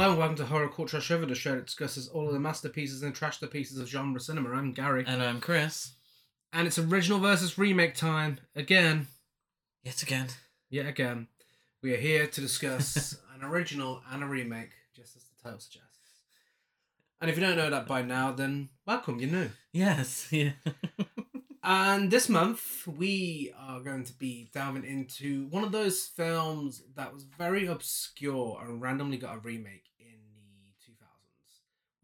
Hello and welcome to Horror Cult Trash Other, the show that discusses all of the masterpieces and trash the pieces of genre cinema. I'm Gary, And I'm Chris. and it's original versus remake time again. Yet again. Yet again, we are here to discuss an original and a remake, just as the title suggests. And if you don't know that by now, then welcome, you're new. Yes, yeah. And this month, we are going to be delving into one of those films that was very obscure and randomly got a remake in the 2000s,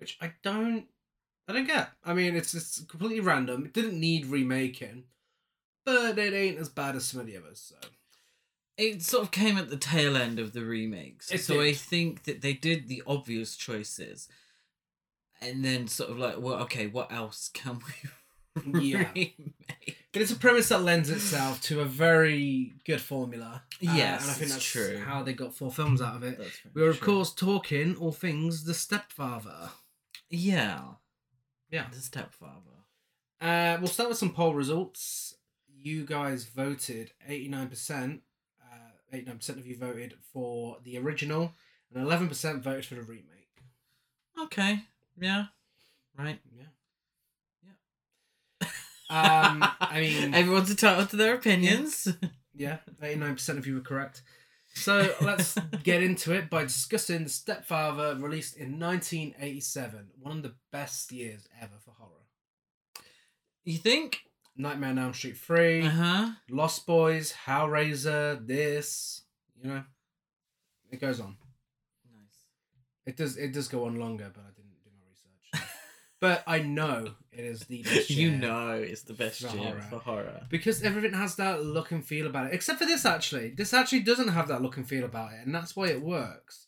which I don't, I don't get. I mean, it's it's completely random. It didn't need remaking, but it ain't as bad as some of the others. So it sort of came at the tail end of the remakes. It so I think that they did the obvious choices. And then sort of like, well, okay, what else can we Yeah. remake? But it's a premise that lends itself to a very good formula. Uh, and I think that's true. how they got four films out of it. We are, of true. course, talking all things The Stepfather. Yeah. Yeah. The stepfather. Uh, we'll start with some poll results. You guys voted 89%. Uh, 89% of you voted for the original, and 11% voted for the remake. Okay. Yeah. Right. Yeah. Yeah. um, I mean, Everyone's entitled to their opinions. yeah, 89% of you were correct. So let's get into it by discussing The Stepfather, released in 1987. One of the best years ever for horror. You think? Nightmare on Elm Street 3. Uh huh. Lost Boys, Hellraiser, this, you know, it goes on. Nice. It does. It does go on longer, but I didn't do my research. But I know it is the best. You year know it's the best For horror. for horror. because everything has that look and feel about it, except for this. Actually, this actually doesn't have that look and feel about it, and that's why it works.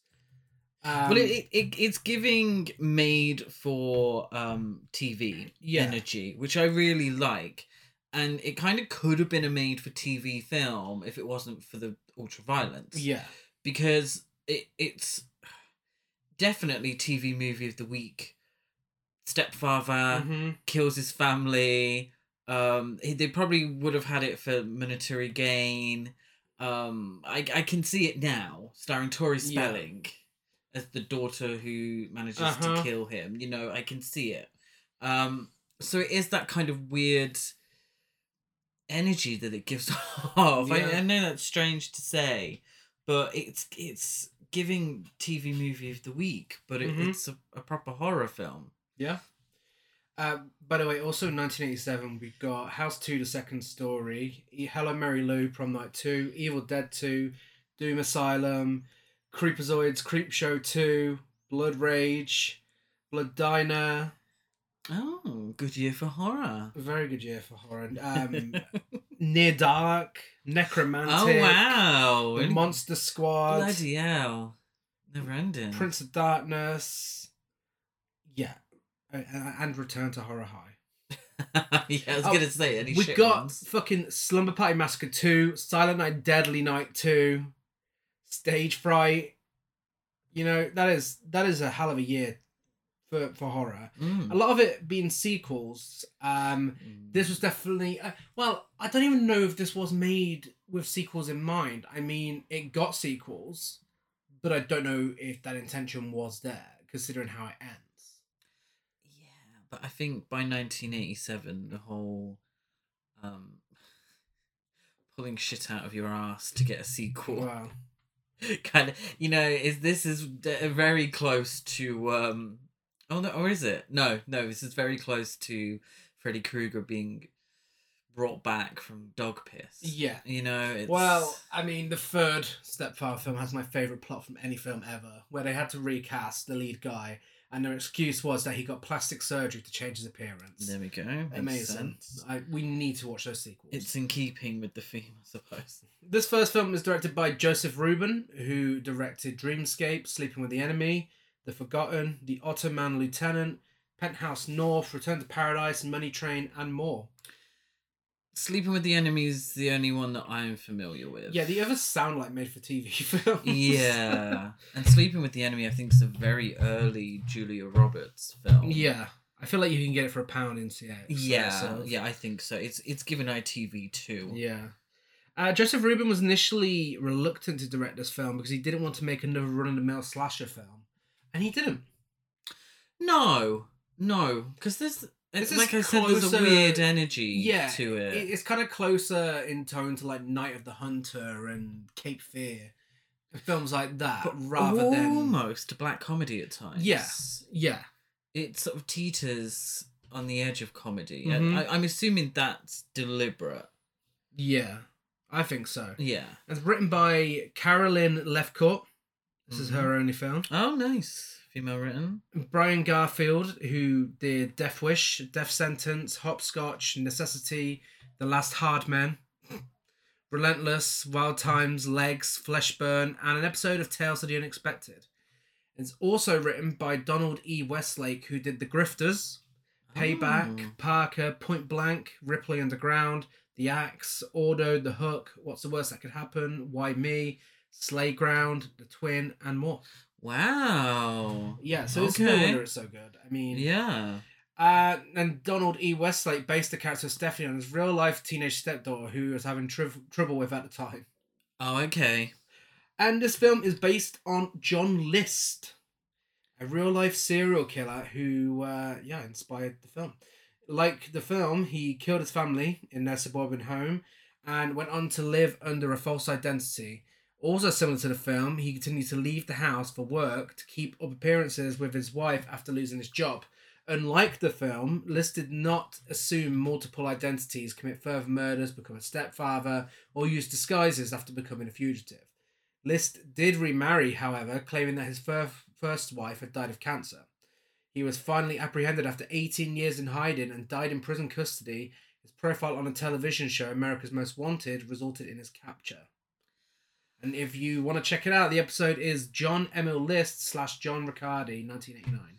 Um, well, it, it, it it's giving made for um TV Yeah. energy, which I really like, and it kind of could have been a made for TV film if it wasn't for the ultra violence. yeah, because it it's definitely TV movie of the week. Stepfather Mhm. kills his family. Um, he- they probably would have had it for monetary gain. Um, I I can see it now, starring Tori Yeah. Spelling as the daughter who manages Uh-huh. to kill him. You know, I can see it. Um, so it is that kind of weird energy that it gives off. I, Yeah. I know that's strange to say, but it's it's giving TV movie of the week, but it, Mhm. it's a, a proper horror film. Yeah. Uh, by the way, also in 1987, we got House 2, The Second Story, Hello Mary Lou, Prom Night 2, Evil Dead 2, Doom Asylum, Creepozoids, Creep Show 2, Blood Rage, Blood Diner. Oh, good year for horror. Very good year for horror. Um, Near Dark, Nekromantik, oh wow! The Monster Squad, Bloody hell! Never ending. Prince of Darkness. Yeah. Uh, and Return to Horror High. yeah, I was Oh, gonna say any We've got ones. fucking Slumber Party Massacre 2, Silent Night, Deadly Night 2, Stage Fright. You know, that is that is a hell of a year for, for horror. Mm. A lot of it being sequels. Um, Mm. this was definitely uh, well, I don't even know if this was made with sequels in mind. I mean, it got sequels, but I don't know if that intention was there, considering how it ends. But I think by 1987, the whole um, pulling shit out of your ass to get a sequel Wow. kind of, you know, is this is very close to um, oh no, or is it? No, no, this is very close to Freddy Krueger being brought back from dog piss. Yeah. You know, it's Well, I mean, the third Stepfather film has my favorite plot from any film ever, where they had to recast the lead guy, and their excuse was that he got plastic surgery to change his appearance. there we go. Makes Amazing. I, we need to watch those sequels. It's in keeping with the theme, I suppose. This first film is directed by Joseph Ruben, who directed Dreamscape, Sleeping with the Enemy, The Forgotten, The Ottoman Lieutenant, Penthouse North, Return to Paradise, Money Train, and more. Sleeping with the Enemy is the only one that I'm familiar with. Yeah, the others sound like made for TV films. yeah, and Sleeping with the Enemy, I think, is a very early Julia Roberts film. yeah. I feel like you can get it for a pound in CA. yeah, so- yeah. I think so. It's it's given ITV too. Yeah. Uh, Joseph Ruben was initially reluctant to direct this film because he didn't want to make another run of the mill slasher film. and he didn't. No, no, because there's it's like I said, there's a weird energy Yeah, to it. It- It's kind of closer in tone to like Night of the Hunter and Cape Fear, films like that, but rather than almost black comedy at times. Yeah. yeah, it sort of teeters on the edge of comedy. Mhm. And I, I'm assuming that's deliberate. yeah. I think so. Yeah. It's written by Carolyn Lefcourt. This is Mhm. her only film. Oh, nice. Female written. Brian Garfield, who did Death Wish, Death Sentence, Hopscotch, Necessity, The Last Hard Man, Relentless, Wild Times, Legs, Fleshburn, and an episode of Tales of the Unexpected. It's also written by Donald E. Westlake, who did The Grifters, Payback, Oh. Parker, Point Blank, Ripley Underground, The Axe, Ordo, The Hook, What's the Worst That Could Happen, Why Me, Slayground, The Twin, and more. Wow. Yeah, so it's no Okay. wonder it's so good. I mean, Yeah. uh, and Donald E. Westlake based the character Stephanie on his real life teenage stepdaughter who he was having triv- trouble with at the time. Oh, okay. And this film is based on John List, a real life serial killer who, uh, yeah, inspired the film. Like the film, he killed his family in their suburban home and went on to live under a false identity. Also, similar to the film, he continued to leave the house for work to keep up appearances with his wife after losing his job. Unlike the film, List did not assume multiple identities, commit further murders, become a stepfather, or use disguises after becoming a fugitive. List did remarry, however, claiming that his fir- first wife had died of cancer. He was finally apprehended after 18 years in hiding and died in prison custody. His profile on a television show, America's Most Wanted, resulted in his capture. And if you want to check it out, the episode is John Emil List slash John Riccardi, 1989.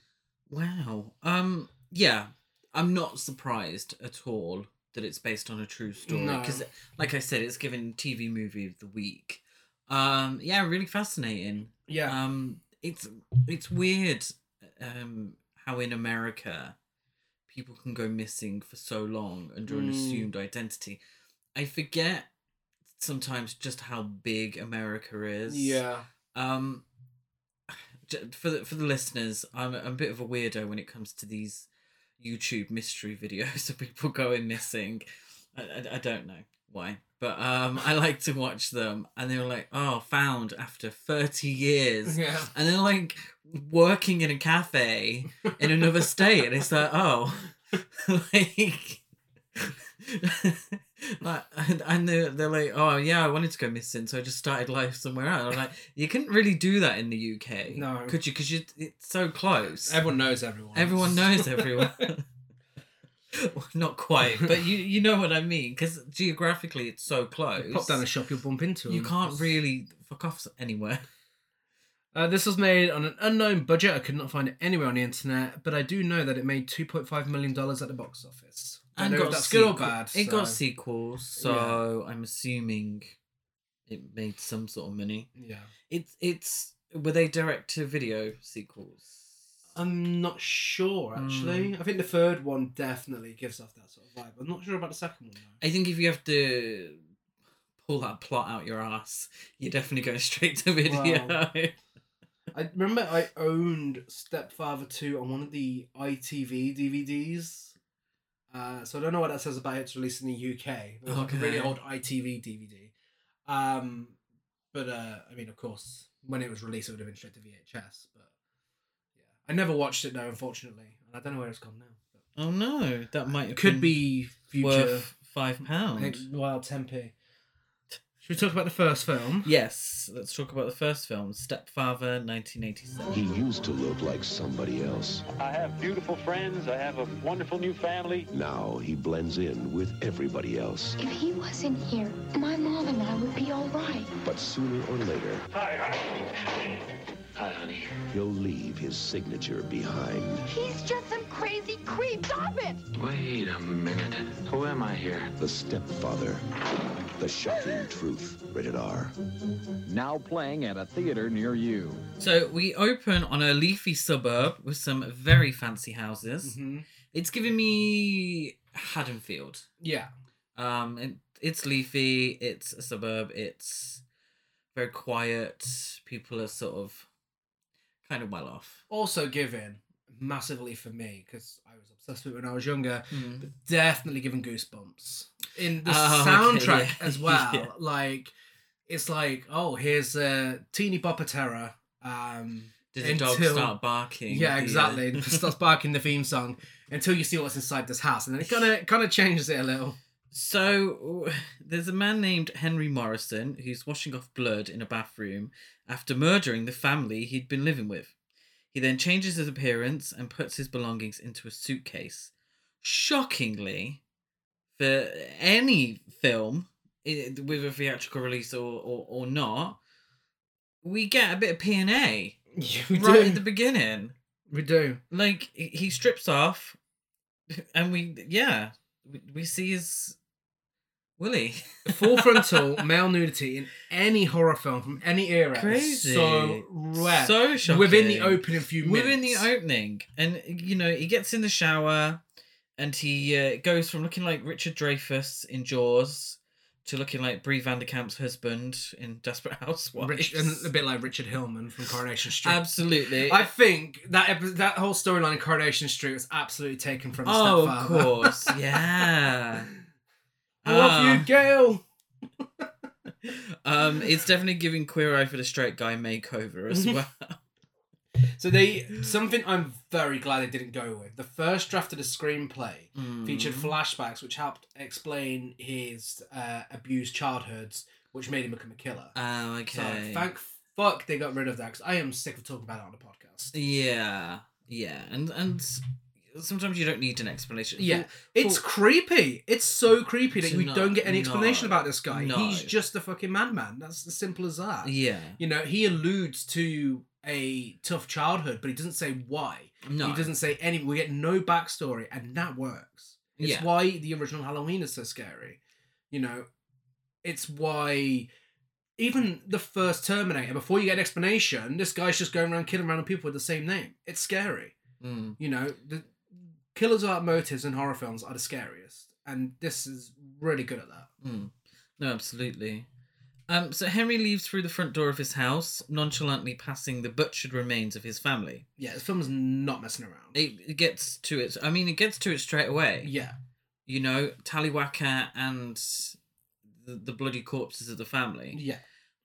Wow. Um. Yeah. I'm not surprised at all that it's based on a true story No. because, like I said, it's given TV movie of the week. Um. Yeah. Really fascinating. Yeah. Um. It's it's weird. Um. How in America, people can go missing for so long under an Mm. assumed identity. I forget sometimes just how big America is. yeah. Um, for the for the listeners, I'm a, I'm a bit of a weirdo when it comes to these YouTube mystery videos of people going missing. I, I, I don't know why, but um, I like to watch them, and they're like, "Oh, found after thirty years," Yeah. and they're like working in a cafe in another state, and it's like, "Oh, like." Like and, and they're, they're like oh yeah i wanted to go missing so i just started life somewhere else i'm like you couldn't really do that in the uk No. could you because you it's so close Everyone knows everyone. everyone knows everyone Well, not quite but you you know what i mean because geographically it's so close Pop down a shop, you'll bump into you can't really fuck off anywhere Uh, this was made on an unknown budget. I could not find it anywhere on the internet, but I do know that it made two point five million dollars at the box office. And got that's good or bad. it got sequels so i'm assuming it made some sort of money Yeah, it's it's were they direct to video sequels I'm not sure actually. Hmm. I think the third one definitely gives off that sort of vibe. I'm not sure about the second one though. I think if you have to pull that plot out your ass, you're definitely going straight to video. Wow. I remember I owned Stepfather 2 on one of the ITV DVDs. Uh, so I don't know what that says about its release in the UK. It was like a really old ITV DVD. Um, but uh, I mean, of course, when it was released, it would have been straight to VHS. But yeah, I never watched it though, unfortunately, and I don't know where it's gone now. But oh no, that might have could be future. worth five pounds. well, 10p. Should we talk about the first film? Yes, let's talk about the first film, Stepfather, 1987. He used to look like somebody else. I have beautiful friends. I have a wonderful new family. Now he blends in with everybody else. If he wasn't here, my mom and I would be all right. But sooner or later, Hi, Hi, honey. he'll leave his signature behind. He's just some crazy creep. Stop it! Wait a minute. Who am I here? The stepfather. The shocking truth. Rated R. Now playing at a theater near you. So we open on a leafy suburb with some very fancy houses. hmm It's giving me Haddonfield. Yeah. Um, it, it's leafy. It's a suburb. It's very quiet. People are sort of kind of well off. Also given massively for me because I was obsessed with it when I was younger. Mm. But definitely giving goosebumps in the Oh, okay, soundtrack yeah. as well. Yeah. Like it's like oh here's a teeny bopper terror. Um, Did the dog start barking? Yeah, exactly. Starts barking the theme song until you see what's inside this house, and then it kind of kind of changes it a little. So there's a man named Henry Morrison who's washing off blood in a bathroom after murdering the family he'd been living with. He then changes his appearance and puts his belongings into a suitcase. Shockingly, for any film with a theatrical release or, or, or not, we get a bit of P and A right at the beginning. we do. Like he he strips off, and we yeah we, we see his Willie. Full frontal male nudity in any horror film from any era. is Crazy. So rare. So shocking. Within the opening few minutes. Within the opening, and you know he gets in the shower, and he uh, goes from looking like Richard Dreyfuss in Jaws to looking like Bree Van de Kamp's husband in Desperate Housewives. Rich, and a bit like Richard Hillman from Coronation Street. Absolutely. I think that epi- that whole storyline in Coronation Street was absolutely taken from the oh, of course, yeah. I love you, Ah. Gail. Um, it's definitely giving Queer Eye for the Straight Guy makeover as well. So they something I'm very glad they didn't go with. The first draft of the screenplay Mm. featured flashbacks which helped explain his uh, abused childhoods, which made him become a killer. Oh, So okay. thank fuck they got rid of that because I am sick of talking about it on the podcast. Yeah, yeah, and and sometimes you don't need an explanation. Yeah, For- it's for- creepy. It's so creepy that To we not- don't get any explanation no, about this guy. no. He's just a fucking madman. That's as simple as that. yeah. You know, he alludes to a tough childhood, but he doesn't say why. No, He doesn't say any. We get no backstory, and that works. It's Yeah. why the original Halloween is so scary. You know, it's why even the first Terminator, before you get an explanation, this guy's just going around killing random people with the same name. It's scary. Mm. You know, the killers without motives in horror films are the scariest, and this is really good at that. Mm. No, absolutely. Um, so Henry leaves through the front door of his house, nonchalantly passing the butchered remains of his family. Yeah, this film's not messing around. It, it gets to it. I mean, it gets to it straight away. yeah, You know, Tallywhacker and the, the bloody corpses of the family. yeah.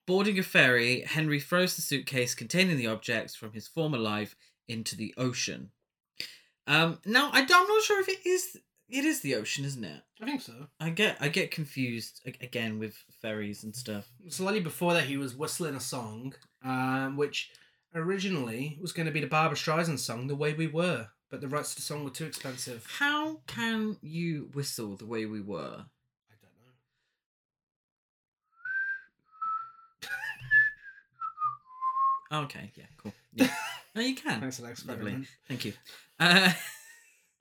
Boarding a ferry, Henry throws the suitcase containing the objects from his former life into the ocean. Um, now I don't, I'm not sure if it is. It is the ocean, isn't it? I think so. I get I get confused a- again with ferries and stuff. Slightly before that, he was whistling a song, um, which originally was going to be the Barbra Streisand song, "The Way We Were," but the rights to the song were too expensive. How can you whistle the way we were? I don't know. Okay, yeah, cool. Yeah. no, you can. Thanks Alex. Lovely. Thank you. Uh,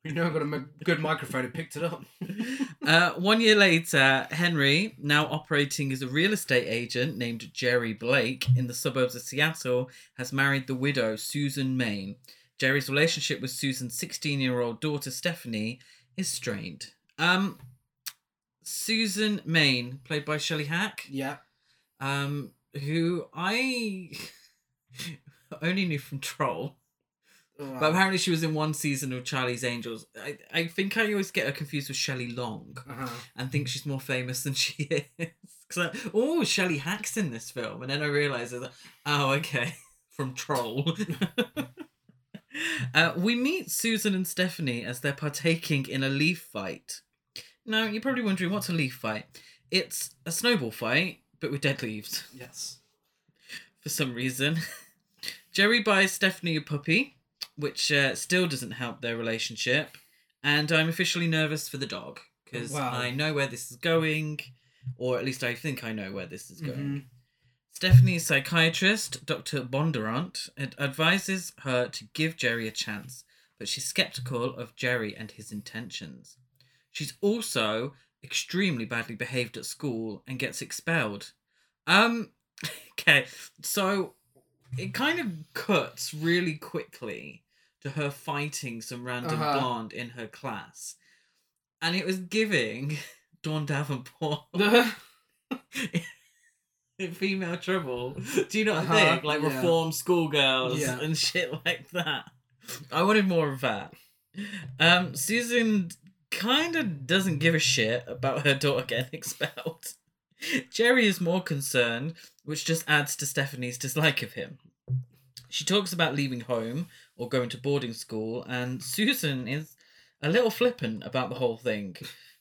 You know, I've got a good microphone. It picked it up. uh, one year later, Henry, now operating as a real estate agent named Jerry Blake in the suburbs of Seattle, has married the widow Susan Maine. Jerry's relationship with Susan's 16 year old daughter Stephanie is strained. Um, Susan Maine, played by Shelley Hack, yeah. um, who I only knew from Troll. But apparently she was in one season of Charlie's Angels. I, I think I always get her confused with Shelley Long uh-huh. and think she's more famous than she is. Because oh, Shelley Hack's in this film, and then I realise that oh, okay, from Troll. uh, we meet Susan and Stephanie as they're partaking in a leaf fight. Now you're probably wondering what's a leaf fight. It's a snowball fight, but with dead leaves Yes. for some reason. Jerry buys Stephanie a puppy, which uh, still doesn't help their relationship, and I'm officially nervous for the dog because Wow. I know where this is going, or at least I think I know where this is going. Mhm. Stephanie's psychiatrist, Dr. Bondurant, advises her to give Jerry a chance, but she's skeptical of Jerry and his intentions. She's also extremely badly behaved at school and gets expelled. Um, okay, so it kind of cuts really quickly to her fighting some random Uh-huh. blonde in her class, and it was giving Dawn Davenport female trouble. Do you not Uh-huh, think like yeah. reform schoolgirls Yeah. and shit like that? I wanted more of that. Um, Susan kind of doesn't give a shit about her daughter getting expelled. Jerry is more concerned, which just adds to Stephanie's dislike of him. She talks about leaving home or going to boarding school, and Susan is a little flippant about the whole thing,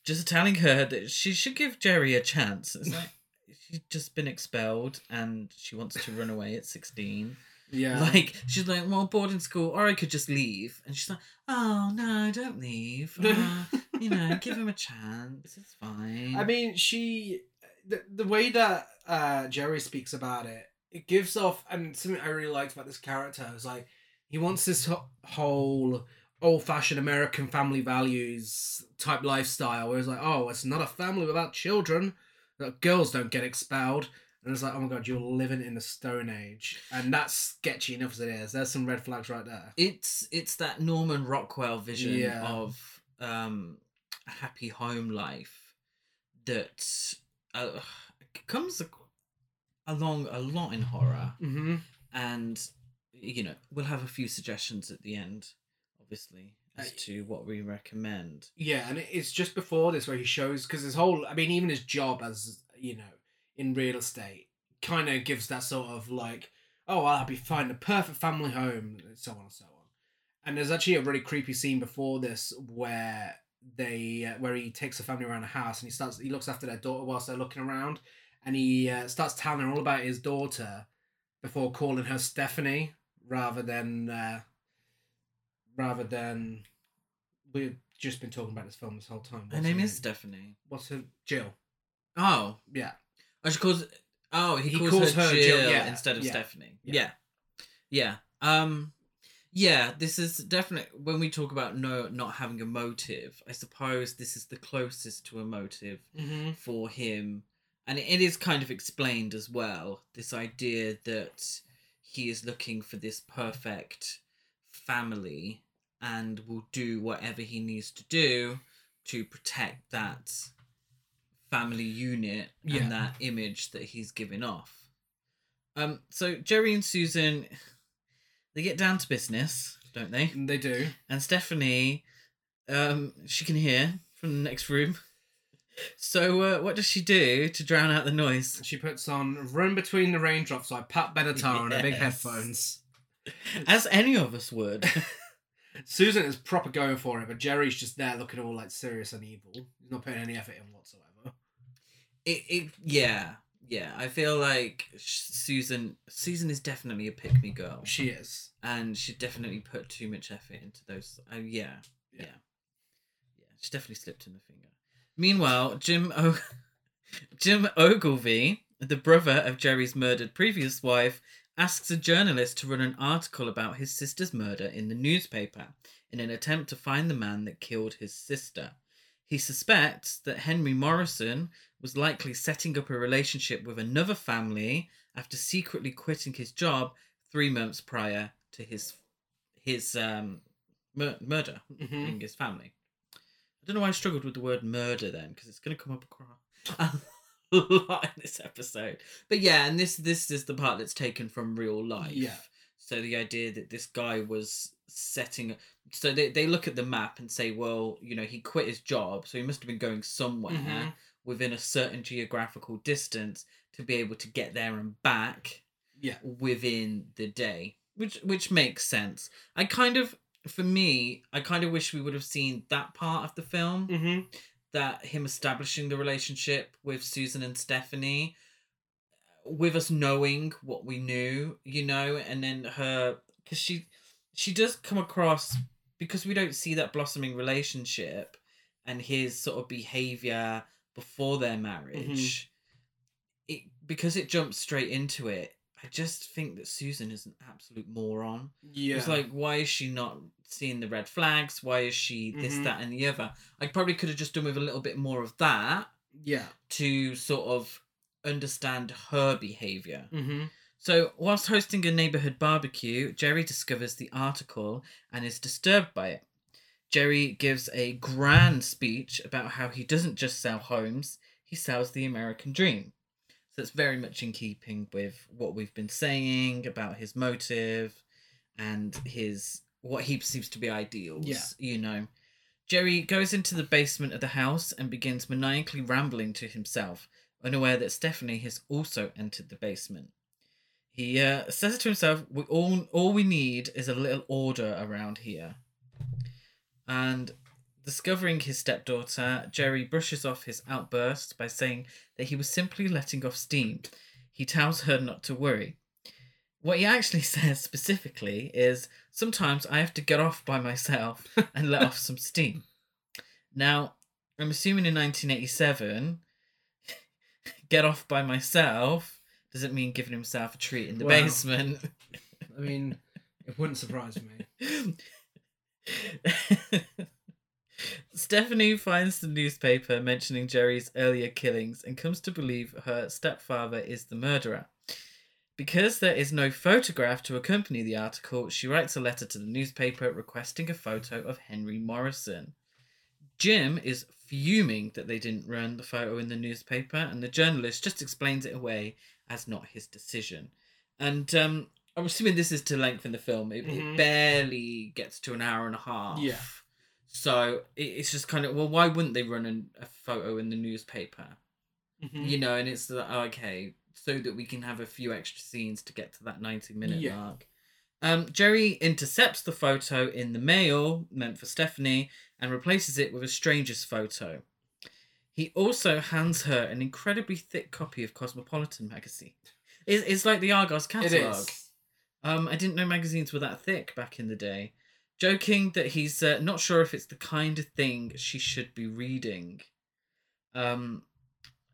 just telling her that she should give Jerry a chance. It's like she's just been expelled and she wants to run away at 16. Yeah. Like, she's like, well, boarding school, or I could just leave. And she's like, oh, no, don't leave. Uh, you know, give him a chance. It's fine. I mean, she the, the way that uh, Jerry speaks about it, it gives off, and something I really liked about this character is like he wants this whole old-fashioned American family values type lifestyle, where it's like, oh, it's not a family without children. That girls don't get expelled. And it's like, oh my god, you're living in the Stone Age, and that's sketchy enough as it is. There's some red flags right there. it's it's that Norman Rockwell vision Yeah. of um a happy home life that uh, comes along a lot in horror Mm-hmm. and you know we'll have a few suggestions at the end obviously as Uh, to what we recommend Yeah, and it's just before this where he shows because his whole, I mean, even his job as you know in real estate kind of gives that sort of like, oh, I'll be finding a perfect family home, and so on and so on. And there's actually a really creepy scene before this where they, uh, where he takes the family around a house and he starts, he looks after their daughter whilst they're looking around, and he uh, starts telling her all about his daughter before calling her Stephanie rather than, uh, rather than we've just been talking about this film this whole time. her What's name is stephanie What's her Jill? oh Yeah. oh she calls oh he, He calls, calls her, her jill, Jill, yeah, instead of yeah, stephanie yeah. yeah yeah um yeah this is definitely when we talk about no not having a motive i suppose this is the closest to a motive Mm-hmm. for him and it is kind of explained as well this idea that he is looking for this perfect family and will do whatever he needs to do to protect that family unit Yeah. and that image that he's giving off um so jerry and susan they get down to business don't they They do. and Stephanie, um, she can hear from the next room. So, uh, what does she do to drown out the noise? She puts on "Room Between the Raindrops" by Pat Benatar on her big headphones. As any of us would. Susan is proper going for it, but Jerry's just there looking all like serious and evil. He's not putting any effort in whatsoever. it, it, yeah, yeah. I feel like Susan, Susan is definitely a pick me girl, She is. and she definitely put too much effort into those. Oh yeah, yeah, Yeah. yeah. She definitely slipped in the finger. Meanwhile, Jim o- Jim Ogilvie, the brother of Jerry's murdered previous wife, asks a journalist to run an article about his sister's murder in the newspaper in an attempt to find the man that killed his sister. He suspects that Henry Morrison was likely setting up a relationship with another family after secretly quitting his job three months prior to his his um, mur- murder Mhm. in his family. I don't know why I struggled with the word murder then, because it's going to come up across a lot in this episode. But yeah, and this this is the part that's taken from real life. Yeah. So the idea that this guy was setting, so they they look at the map and say, well, you know, he quit his job, so he must have been going somewhere Mhm. within a certain geographical distance to be able to get there and back Yeah. within the day which which makes sense i kind of for me i kind of wish we would have seen that part of the film Mm-hmm. that him establishing the relationship with susan and stephanie with us knowing what we knew you know and then her because she she does come across because we don't see that blossoming relationship and his sort of behavior before their marriage it because it jumps straight into it i just think that susan is an absolute moron Yeah. it's like why is she not seeing the red flags why is she this Mhm. that and the other i probably could have just done with a little bit more of that yeah. to sort of understand her behavior Mm-hmm. so, whilst hosting a neighborhood barbecue, Jerry discovers the article and is disturbed by it. Jerry gives a grand speech about how he doesn't just sell homes, he sells the American dream. So it's very much in keeping with what we've been saying about his motive and his what he perceives to be ideals. Yeah. You know. Jerry goes into the basement of the house and begins maniacally rambling to himself, unaware that Stephanie has also entered the basement. He uh, says to himself, "We all all we need is a little order around here." And discovering his stepdaughter, Jerry brushes off his outburst by saying that he was simply letting off steam. He tells her not to worry. What he actually says specifically is, "Sometimes I have to get off by myself and let off some steam." Now, I'm assuming in 1987, get off by myself doesn't mean giving himself a treat in the Well. basement. I mean, it wouldn't surprise me. Stephanie finds the newspaper mentioning Jerry's earlier killings and comes to believe her stepfather is the murderer. Because there is no photograph to accompany the article, she writes a letter to the newspaper requesting a photo of Henry Morrison. Jim is fuming that they didn't run the photo in the newspaper, and the journalist just explains it away as not his decision. And um, I'm assuming this is to lengthen the film. It, Mhm. it barely gets to an hour and a half. Yeah. So it, it's just kind of well, why wouldn't they run an, a photo in the newspaper? Mhm. You know, and it's like, okay, so that we can have a few extra scenes to get to that 90 minute Yeah. mark. Um, Jerry intercepts the photo in the mail meant for Stephanie and replaces it with a stranger's photo. He also hands her an incredibly thick copy of Cosmopolitan magazine. It's, it's like the Argos catalogue. Um, I didn't know magazines were that thick back in the day. Joking that he's uh, not sure if it's the kind of thing she should be reading. Um,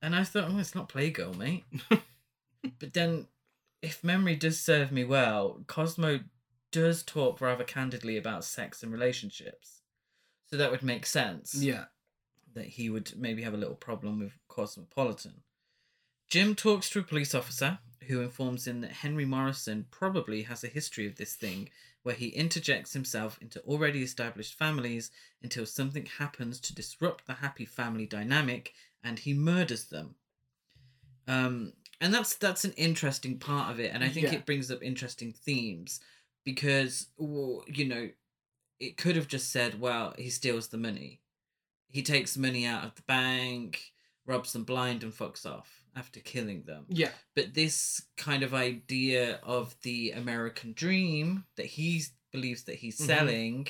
and I thought, oh, it's not Playgirl, mate. but then, if memory does serve me well, Cosmo does talk rather candidly about sex and relationships. So that would make sense Yeah. that he would maybe have a little problem with Cosmopolitan. Jim talks to a police officer who informs him that Henry Morrison probably has a history of this thing where he interjects himself into already established families until something happens to disrupt the happy family dynamic and he murders them. Um, and that's that's an interesting part of it, and I think Yeah. it brings up interesting themes because well, you know it could have just said, well, he steals the money. He takes money out of the bank, robs them blind, and fucks off after killing them. Yeah. But this kind of idea of the American dream that he believes that he's Mhm. selling,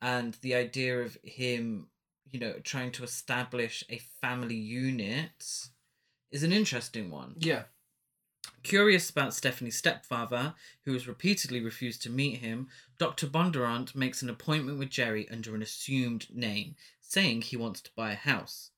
and the idea of him, you know, trying to establish a family unit is an interesting one. Yeah. Curious about Stephanie's stepfather, who has repeatedly refused to meet him, Dr. Bondurant makes an appointment with Jerry under an assumed name, saying he wants to buy a house.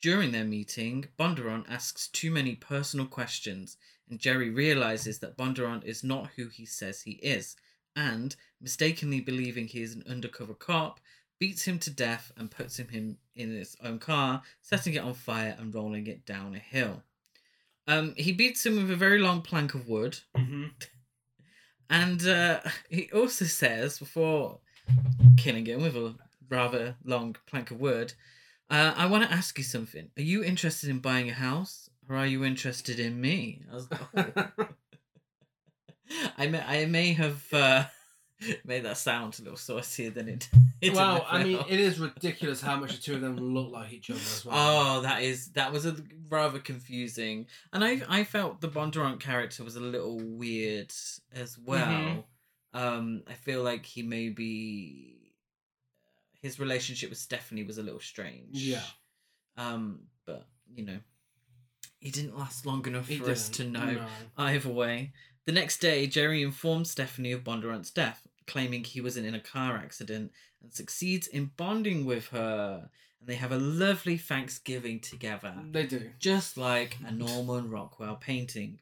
During their meeting, Bondurant asks too many personal questions, and Jerry realizes that Bondurant is not who he says he is, and, mistakenly believing he is an undercover cop, beats him to death and puts him in, in his own car, setting it on fire and rolling it down a hill. Um, he beats him with a very long plank of wood, Mm-hmm. and uh, he also says, before killing him with a rather long plank of wood, uh, I want to ask you something. Are you interested in buying a house, or are you interested in me? I was like, oh. I may, I may have uh, made that sound a little saucier than it. well, I mean, it is ridiculous how much the two of them look like each other as well. Oh, that is that was a rather confusing, and I I felt the Bondurant character was a little weird as well. Mhm. Um, I feel like he maybe his relationship with Stephanie was a little strange. Yeah. Um, but you know, he didn't last long enough He for us to know. no. Either way, the next day, Jerry informs Stephanie of Bondurant's death, claiming he was in a car accident, and succeeds in bonding with her. And they have a lovely Thanksgiving together, They do. just like a mm. Norman Rockwell painting.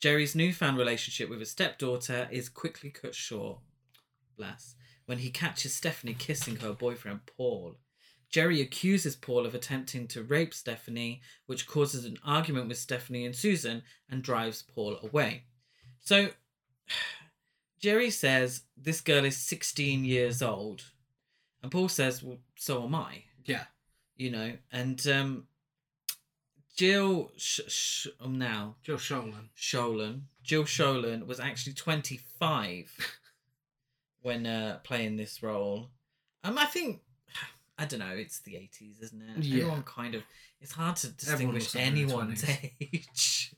Jerry's newfound relationship with his stepdaughter is quickly cut short, bless, when he catches Stephanie kissing her boyfriend Paul. Jerry accuses Paul of attempting to rape Stephanie, which causes an argument with Stephanie and Susan and drives Paul away. So, Jerry says this girl is 16 years old, and Paul says, Well, so am I Yeah. you know and um Jill Sh- Sh- um, now Jill Schoelen. Schoelen. Jill Schoelen was actually 25 when uh, playing this role. Um, I think I don't know. It's the 80s, isn't it? Yeah. Everyone kind of. It's hard to distinguish was somewhere in their anyone's age.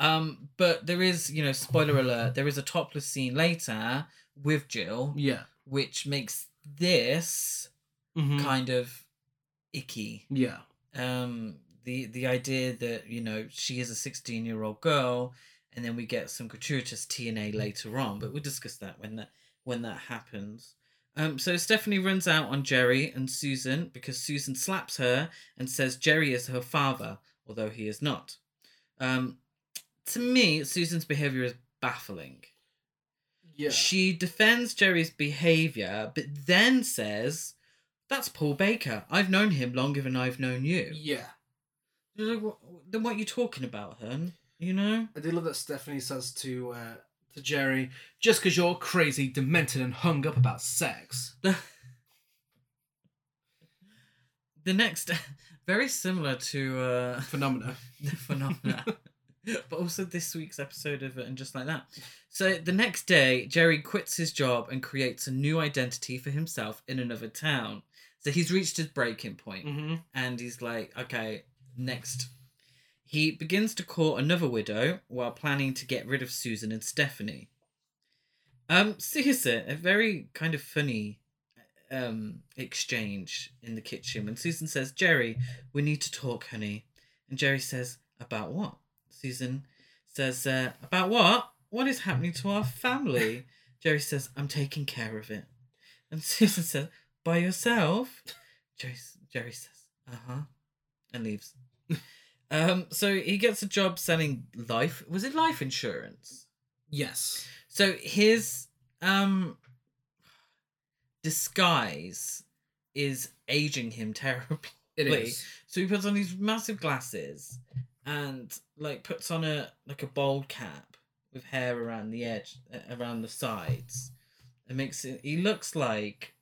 Um, but there is, you know, spoiler alert. There is a topless scene later with Jill, Yeah. which makes this Mhm. kind of icky. Yeah. um the the idea that you know she is a 16 year old girl and then we get some gratuitous tna later on but we'll discuss that when that when that happens. Um so stephanie runs out on jerry and susan because susan slaps her and says jerry is her father although he is not. Um to me susan's behavior is baffling Yeah. she defends Jerry's behavior, but then says, "That's Paul Baker. I've known him longer than I've known you." Yeah. Like, "What- Then what are you talking about, hun? You know? I do love that Stephanie says to uh, to Jerry, just because you're crazy, demented, and hung up about sex. The the next, very similar to uh, Phenomena. the phenomena. but also this week's episode of it and just like that. So the next day, Jerry quits his job and creates a new identity for himself in another town. So he's reached his breaking point. Mm-hmm. and he's like, okay, next. He begins to court another widow while planning to get rid of Susan and Stephanie. Um, Susan, a very kind of funny um exchange in the kitchen when Susan says, Jerry, we need to talk, honey. And Jerry says, About what? Susan says, uh, About what? What is happening to our family? Jerry says, I'm taking care of it. And Susan says, By yourself? Jerry, Jerry says, Uh huh, and leaves. um, so he gets a job selling life. Was it life insurance? Yes. So his um disguise is aging him terribly. It is. So he puts on these massive glasses and like puts on a like a bald cap with hair around the edge, around the sides. It makes it. He looks like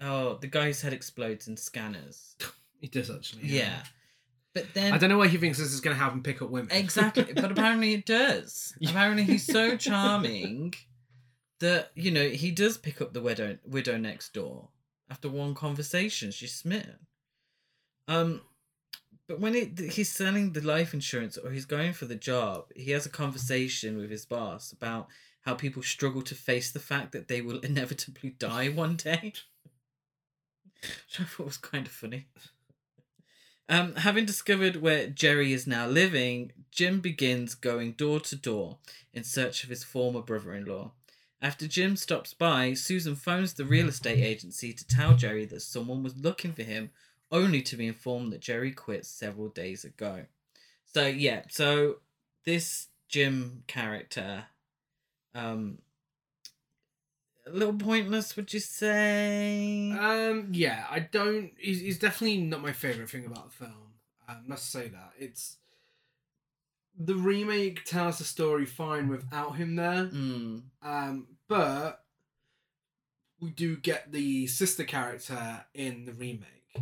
oh the guy's head explodes in Scanners. He does actually. Yeah, but then I don't know why he thinks this is going to have him pick up women. Exactly, but apparently it does. Yeah. Apparently he's so charming that you know he does pick up the widow widow next door after one conversation. She's smitten. Um, but when it, he's selling the life insurance or he's going for the job, he has a conversation with his boss about how people struggle to face the fact that they will inevitably die one day. Which I thought was kind of funny. Um, having discovered where Jerry is now living, Jim begins going door to door in search of his former brother in law. After Jim stops by, Susan phones the real estate agency to tell Jerry that someone was looking for him, only to be informed that Jerry quit several days ago. So, yeah, so this Jim character, um, a little pointless, would you say? Um, yeah, I don't. He's, he's definitely not my favorite thing about the film. Um, let's say that it's the remake tells the story fine without him there. Mm. Um, but we do get the sister character in the remake.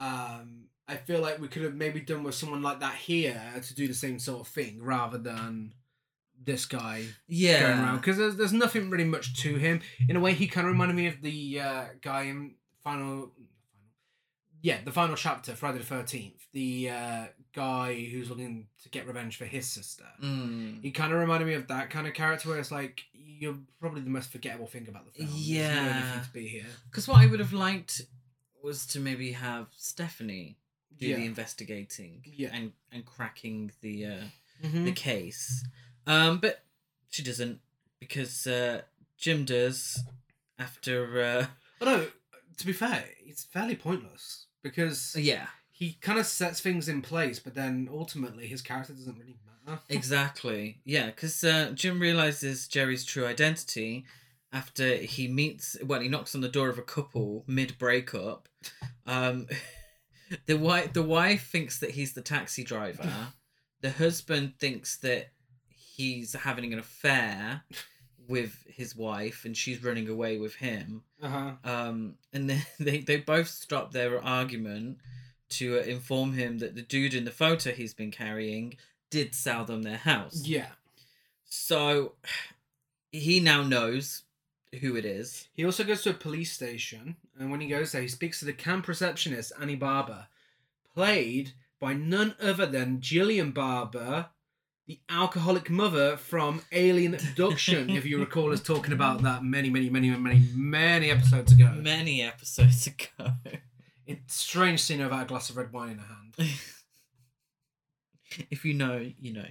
Um, I feel like we could have maybe done with someone like that here to do the same sort of thing rather than this guy Yeah. going around because there's, there's nothing really much to him. In a way, he kind of reminded me of the uh, guy in final, yeah, the final chapter, Friday the Thirteenth. The uh, guy who's looking to get revenge for his sister. Mm. He kind of reminded me of that kind of character where it's like you're probably the most forgettable thing about the film. No Yeah. to be here. Because what I would have liked was to maybe have Stephanie do Yeah. the investigating Yeah. and and cracking the uh, Mm-hmm. the case, um, but she doesn't because uh, Jim does after. Uh, Although, to be fair, it's fairly pointless because yeah, he kind of sets things in place, but then ultimately his character doesn't really matter. exactly. Yeah, because uh, Jim realizes Jerry's true identity after he meets. Well, he knocks on the door of a couple mid breakup. Um, the wife the wife thinks that he's the taxi driver. the husband thinks that he's having an affair with his wife and she's running away with him. Uh huh. Um, and then they, they both stop their argument to uh, inform him that the dude in the photo he's been carrying did sell them their house. Yeah. So he now knows who it is. He also goes to a police station, and when he goes there, he speaks to the camp receptionist, Annie Barber, played by none other than Gillian Barber, the alcoholic mother from Alien Abduction, if you recall us talking about that many, many, many, many, many episodes ago. Many episodes ago. It's strange seeing her without a glass of red wine in her hand. if you know, you know.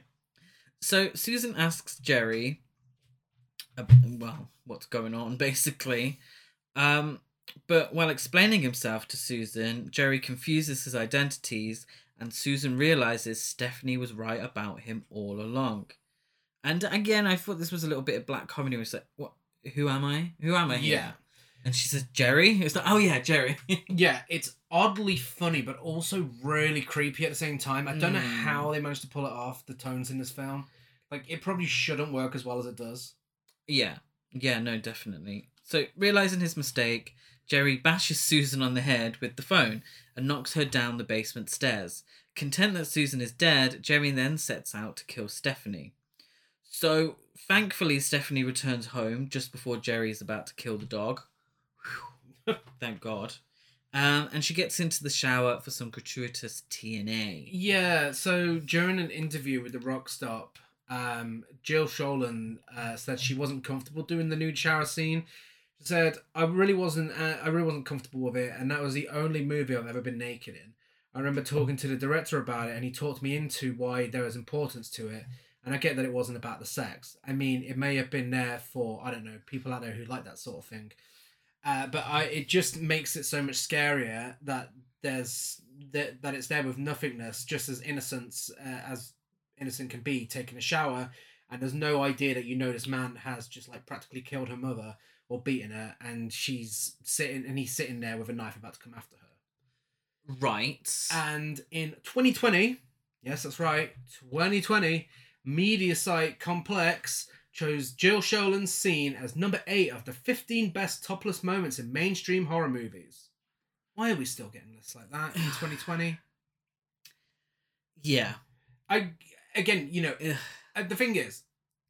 So Susan asks Jerry, well, what's going on, basically. Um, but while explaining himself to Susan, Jerry confuses his identities, and Susan realizes Stephanie was right about him all along. And again, I thought this was a little bit of black comedy. It's like, what? Who am I? Who am I? Here? Yeah. And she says, Jerry. It's like, oh yeah, Jerry. Yeah, it's oddly funny, but also really creepy at the same time. I don't know Mm. how they managed to pull it off, the tones in this film. Like, it probably shouldn't work as well as it does. Yeah, yeah, no, definitely. So, realizing his mistake, Jerry bashes Susan on the head with the phone and knocks her down the basement stairs. Content that Susan is dead, Jerry then sets out to kill Stephanie. So, thankfully, Stephanie returns home just before Jerry is about to kill the dog. Whew. Thank God. Um, and she gets into the shower for some gratuitous TNA. Yeah, so during an interview with the Rock Stop, um, Jill Schoelen uh, said she wasn't comfortable doing the nude shower scene. She said, "I really wasn't. Uh, I really wasn't comfortable with it, and that was the only movie I've ever been naked in." I remember talking to the director about it, and he talked me into why there was importance to it. And I get that it wasn't about the sex. I mean, it may have been there for I don't know people out there who like that sort of thing. Uh, but I, it just makes it so much scarier that there's that that it's there with nothingness, just as innocence uh, as innocent can be, taking a shower, and there's no idea that you know this man has just like practically killed her mother or beaten her, and she's sitting and he's sitting there with a knife about to come after her. Right. And in 2020, yes, that's right, 2020, media site Complex chose Jill Schoelen's scene as number eight of the 15 best topless moments in mainstream horror movies. Why are we still getting lists like that in 2020? yeah. I again, you know, Ugh. uh, the thing is,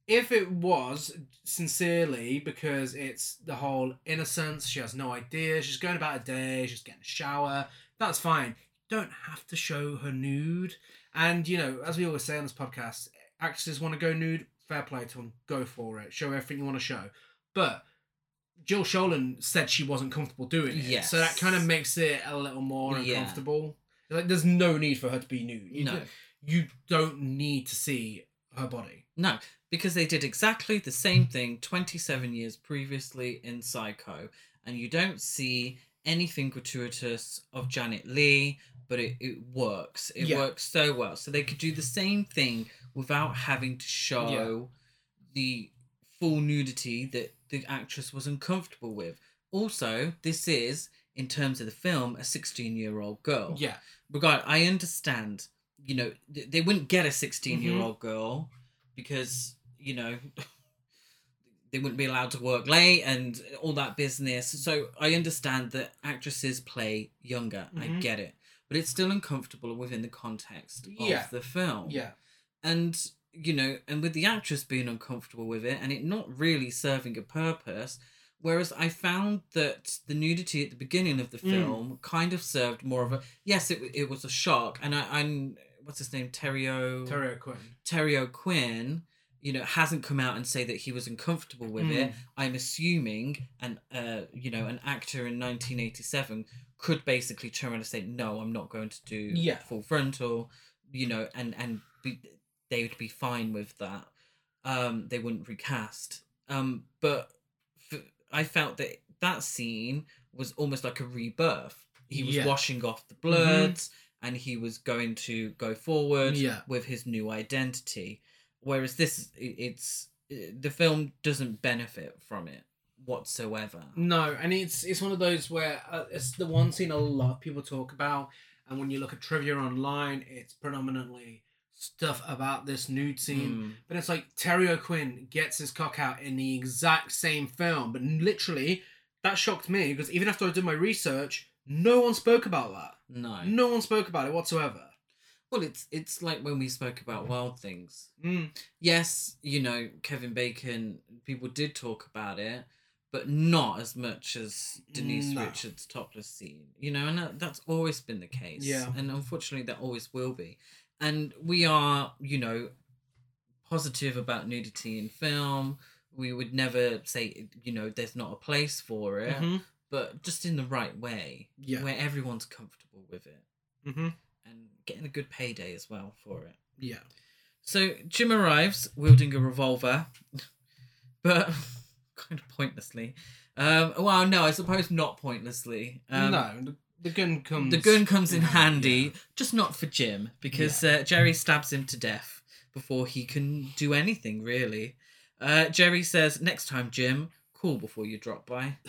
if it was sincerely because it's the whole innocence, she has no idea, she's going about a day, she's getting a shower, that's fine. You don't have to show her nude. And you know, as we always say on this podcast, actresses want to go nude, fair play to them, go for it, show everything you want to show. But Jill Schoelen said she wasn't comfortable doing it, so that kind of makes it a little more Yeah. uncomfortable. Like, there's no need for her to be nude. You No. don't- you don't need to see her body. No, because they did exactly the same thing 27 years previously in Psycho, and you don't see anything gratuitous of Janet Leigh, but it, it works. It Yeah. works so well. So they could do the same thing without having to show the full nudity that the actress was uncomfortable with. Also, this is, in terms of the film, a 16 year old girl Yeah, regard i understand you know th- they wouldn't get a 16 year Mm-hmm. old girl because you know they wouldn't be allowed to work late and all that business so i understand that actresses play younger i Mhm. get it but it's still uncomfortable within the context Yeah. of the film yeah, and you know and with the actress being uncomfortable with it and it not really serving a purpose whereas i found that the nudity at the beginning of the Mm. film kind of served more of a yes it, it was a shock and i i'm what's his name terrio Terry O'Quinn. Terry O'Quinn you know hasn't come out and say that he was uncomfortable with it Mm. i'm assuming an uh you know an actor in 1987 could basically turn around and say no i'm not going to do Yeah. full frontal you know and and be, they would be fine with that um they wouldn't recast um but f- i felt that that scene was almost like a rebirth he was Yeah. Mm-hmm. washing off the bloods and he was going to go forward Yeah. with his new identity whereas this, it's the film doesn't benefit from it whatsoever No, and it's it's one of those where uh, it's the one scene a lot of people talk about, and when you look at trivia online, it's predominantly stuff about this nude scene. Mm. But it's like Terry O'Quinn gets his cock out in the exact same film, but literally that shocked me because even after I did my research, No one spoke about that. No. No one spoke about it whatsoever. Well, it's it's like when we spoke about Wild Things. Mm. Yes, you know Kevin Bacon. People did talk about it, but not as much as Denise No. Richards' topless scene. You know, and that, that's always been the case. Yeah. and unfortunately, that always will be. And we are, you know, positive about nudity in film. We would never say, you know, there's not a place for it, Mhm. But just in the right way, Yeah. where everyone's comfortable with it Mm-hmm. and getting a good payday as well for it. Yeah. So Jim arrives wielding a revolver, but kind of pointlessly. Um, well, no, I suppose not pointlessly. Um, no, the, the gun comes. The gun comes in handy, yeah. just not for Jim, because uh, Jerry stabs him to death before he can do anything, really. Uh, Jerry says, Next time, Jim, call before you drop by.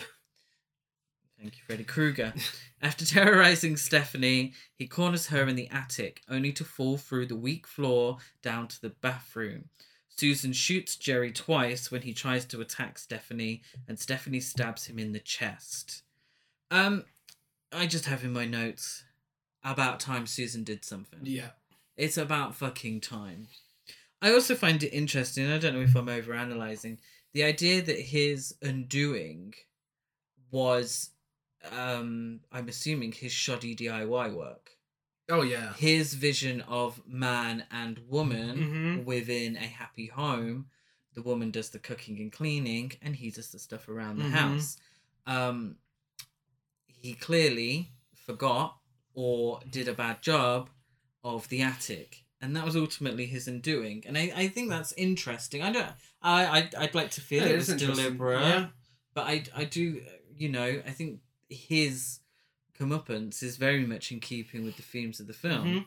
Thank you, Freddy Krueger. After terrorizing Stephanie, he corners her in the attic, only to fall through the weak floor down to the bathroom. Susan shoots Jerry twice when he tries to attack Stephanie, and Stephanie stabs him in the chest. Um, I just have in my notes about time Susan did something. Yeah. It's about fucking time. I also find it interesting, I don't know if I'm overanalyzing, the idea that his undoing was um I'm assuming his shoddy DIY work. Oh yeah. His vision of man and woman Mhm. within a happy home. The woman does the cooking and cleaning and he does the stuff around the Mhm. house. Um he clearly forgot or did a bad job of the attic and that was ultimately his undoing and i, I think that's interesting i don't i I'd, I'd like to feel Yeah, it was deliberate Yeah. but i i do you know i think his comeuppance is very much in keeping with the themes of the film. Mhm.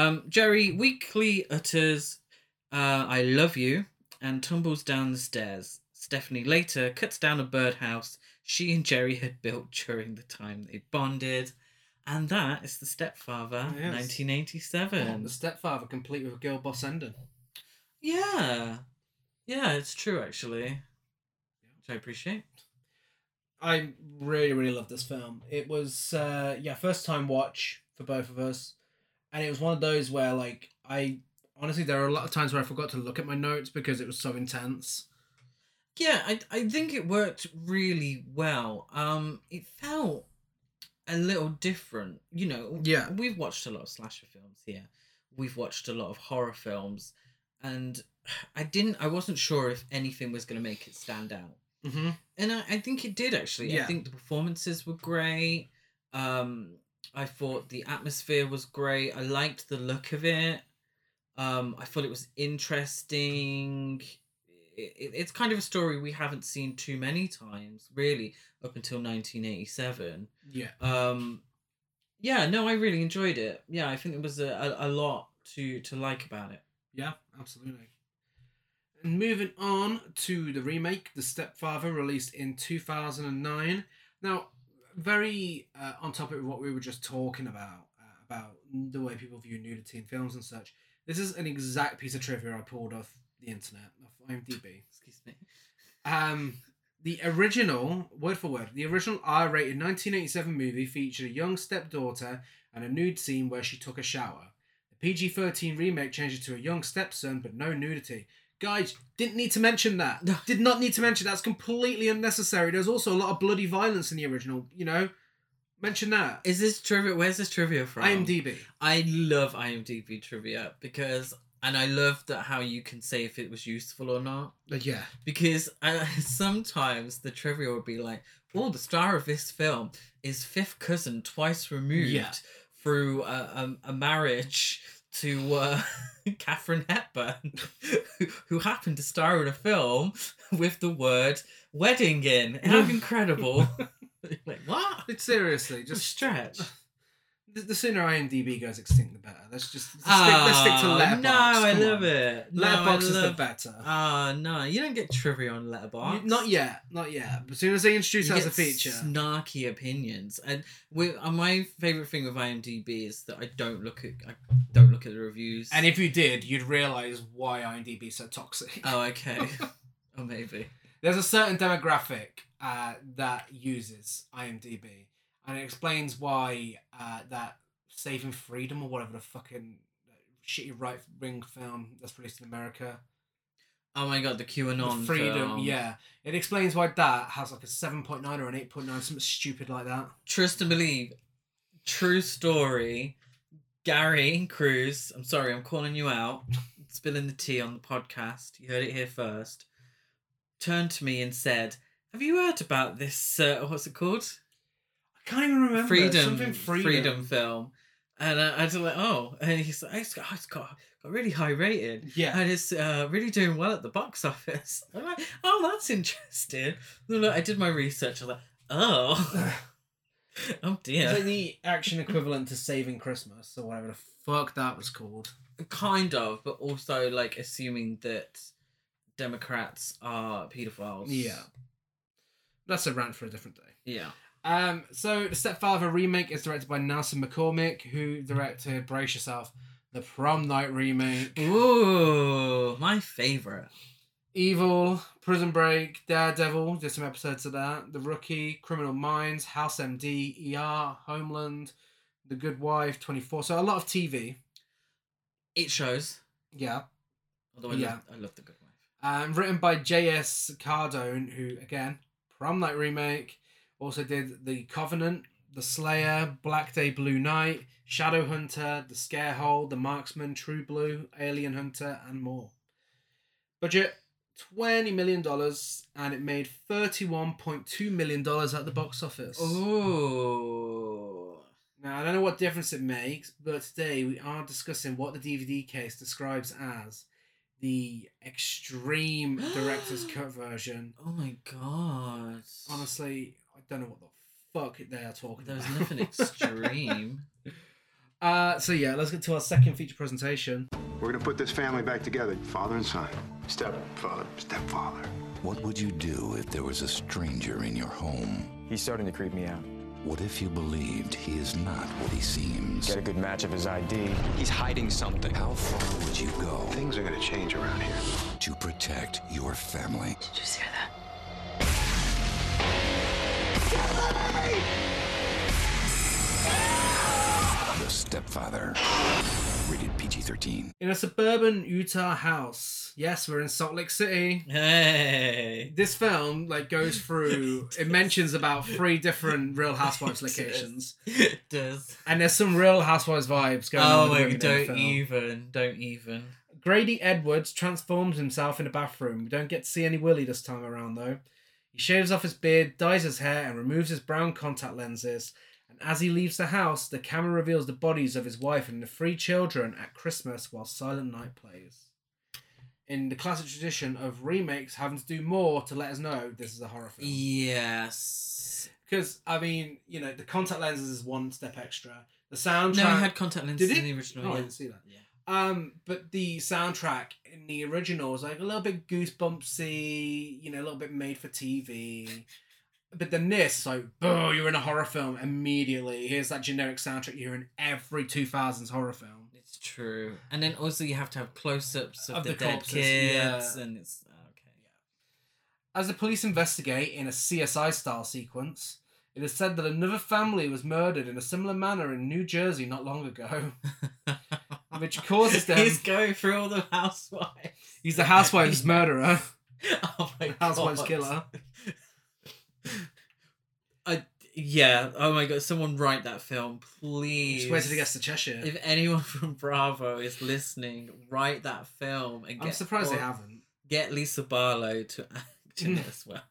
um jerry weakly utters uh, i love you and tumbles down the stairs. Stephanie later cuts down a birdhouse she and jerry had built during the time they bonded. And that is the stepfather Yes. 1987 The stepfather, complete with a girl boss ending. yeah. Yeah it's true actually. Which i appreciate I really, really love this film. It was, uh, yeah, first time watch for both of us, and it was one of those where, like, I honestly, there are a lot of times where I forgot to look at my notes because it was so intense. Yeah, I I think it worked really well. Um, it felt a little different. You know, Yeah. we've watched a lot of slasher films here. We've watched a lot of horror films, and I didn't. I wasn't sure if anything was going to make it stand out, Mm-hmm. and I, I think it did actually. I think the performances were great. Um, I thought the atmosphere was great. I liked the look of it. Um, I thought it was interesting. It, it, it's kind of a story we haven't seen too many times, really, up until 1987. Yeah. Um, yeah, no, I really enjoyed it. Yeah, I think there was a, a, a lot to to like about it. Yeah, absolutely. And moving on to the remake, The Stepfather, released in 2009. Now, very uh, on topic of what we were just talking about, uh, about the way people view nudity in films and such. This is an exact piece of trivia I pulled off the internet, off IMDb. Excuse me. Um, the original, word for word, the original R-rated 1987 movie featured a young stepdaughter and a nude scene where she took a shower. The PG-13 remake changed it to a young stepson, but no nudity. Guys, didn't need to mention that. Did not need to mention that's completely unnecessary. There's also a lot of bloody violence in the original. You know, mention that. Is this trivia? Where's this trivia from? IMDb. I love IMDb trivia because, and I love that how you can say if it was useful or not. Uh, yeah. because I, sometimes the trivia would be like, "Oh, the star of this film is fifth cousin twice removed Yeah. through a, a, a marriage to uh, Katharine Hepburn, who, happened to star in a film with the word wedding in." How incredible! like what? But seriously, Just just stretch. The, the sooner IMDb goes extinct, the better. Let's just let's, stick, let's stick to Ah, Letterboxd. No, I love on. it. No, Letterboxd is the better. Oh no, you don't get trivia on Letterboxd. You- not yet, not yet. But as soon as they introduce You that as a feature, snarky opinions, and uh, my favorite thing with IMDb is that I don't look at I don't look at the reviews. and if you did, you'd realize why IMDb is so toxic. oh, okay, or maybe There's a certain demographic uh, that uses IMDb, and it explains why uh, that Saving Freedom or whatever the fucking uh, shitty right wing film that's released in America, Oh my god, the QAnon the Freedom, film. yeah, it explains why that has like a seven point nine or an eight point nine, something stupid like that. Trust and believe. True story. Gary Cruz, I'm sorry, I'm calling you out. Spilling the tea on the podcast. You heard it here first. Turned to me and said, "Have you heard about this? Uh, what's it called? I can't even remember freedom, something freedom, freedom. film." And uh, I was like, "Oh," and he's like, "It's got, it's got, got really high rated." Yeah, and it's uh, really doing well at the box office. I'm like, oh, that's interesting. I did my research. I was like, oh, oh It's dear. like the action equivalent to Saving Christmas or whatever the fuck that was called. Kind of, but also like assuming that Democrats are pedophiles. Yeah, that's a rant for a different day. yeah. Um, so the Stepfather remake is directed by Nelson McCormick, who directed Brace Yourself, the Prom Night remake, Ooh, my favorite. Evil, Prison Break, Daredevil, did some episodes of that, The Rookie, Criminal Minds, House MD, ER, Homeland, The Good Wife, 24. So a lot of TV. It shows. Yeah. Although I, Yeah. love, I love the good wife. Um, written by J.S. Cardone, who, again, Prom Night remake, also did The Covenant, The Slayer, Black Day Blue Night, Shadow Hunter, The Scarehold, The Marksman, True Blue, Alien Hunter, and more. Budget $20 million, and it made $31.2 million at the box office. Ooh. Now, I don't know what difference it makes, but today we are discussing what the DVD case describes as the extreme director's cut version. Oh my god. Honestly, don't know what the fuck they are talking There's about. nothing extreme. uh, so yeah, let's get to our second feature presentation. We're gonna put this family back together, father and son. Stepfather, stepfather. What would you do if there was a stranger in your home? He's starting to creep me out. What if you believed he is not what he seems? Get a good match of his ID. He's hiding something. How far would you go Things are gonna change around here. to protect your family? Did you just hear that? The Stepfather. Rated PG-13. In a suburban Utah house. Yes, we're in Salt Lake City. Hey. This film like goes through. it mentions about three different Real Housewives locations, It does. and there's some Real Housewives vibes going Oh on. with my women in the don't film. even. Don't even. Grady Edwards transforms himself in a bathroom. We don't get to see any Willie this time around, though. He shaves off his beard, dyes his hair, and removes his brown contact lenses. And as he leaves the house, the camera reveals the bodies of his wife and the three children at Christmas while Silent Night plays. In the classic tradition of remakes having to do more to let us know this is a horror film. Yes. Because, I mean, you know, the contact lenses is one step extra. The soundtrack. No, he had contact lenses Did in it? the original. Oh, I didn't see that. Yeah. Um, but the soundtrack in the original was like a little bit goosebumpsy, you know, a little bit made for TV. But then this, like, oh, you're in a horror film immediately. Here's that generic soundtrack you're in every 2000s horror film. It's true. And then also you have to have close-ups of, Of the, the dead corpses, kids, yeah. and it's okay. Yeah. As the police investigate in a CSI style sequence, it is said that another family was murdered in a similar manner in New Jersey not long ago, which causes them. He's going through all the housewives. He's the housewife's murderer, Oh my housewife's God. killer. I, yeah. Oh my god. Someone write that film, please. Just wait till he gets to Cheshire. If anyone from Bravo is listening, write that film and I'm get. surprised they haven't. Get Lisa Barlow to act in it as well.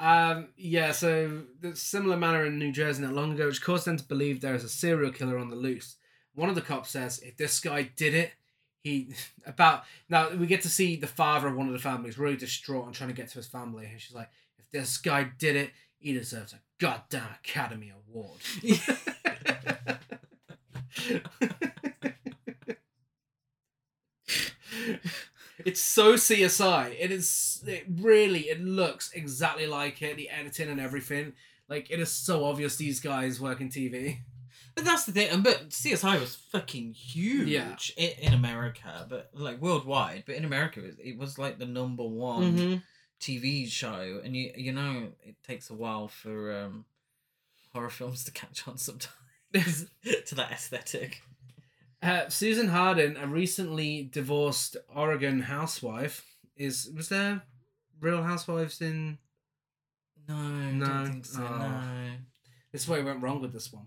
Um, yeah, so the similar manner in New Jersey not long ago, which caused them to believe there is a serial killer on the loose. One of the cops says, if this guy did it, he about now we get to see the father of one of the families really distraught and trying to get to his family, and she's like, if this guy did it, he deserves a goddamn Academy Award. it's so CSI. It is. It really. It looks exactly like it. The editing and everything. Like it is so obvious these guys work in TV. But that's the thing. But CSI was fucking huge Yeah. in, in America, but like worldwide. But in America, it was, it was like the number one TV show, and you you know it takes a while for um horror films to catch on sometimes to that aesthetic. Uh, Susan Harding, a recently divorced Oregon housewife, is was there Real Housewives in? No, No, don't think so. oh. No. This is where it went wrong with this one.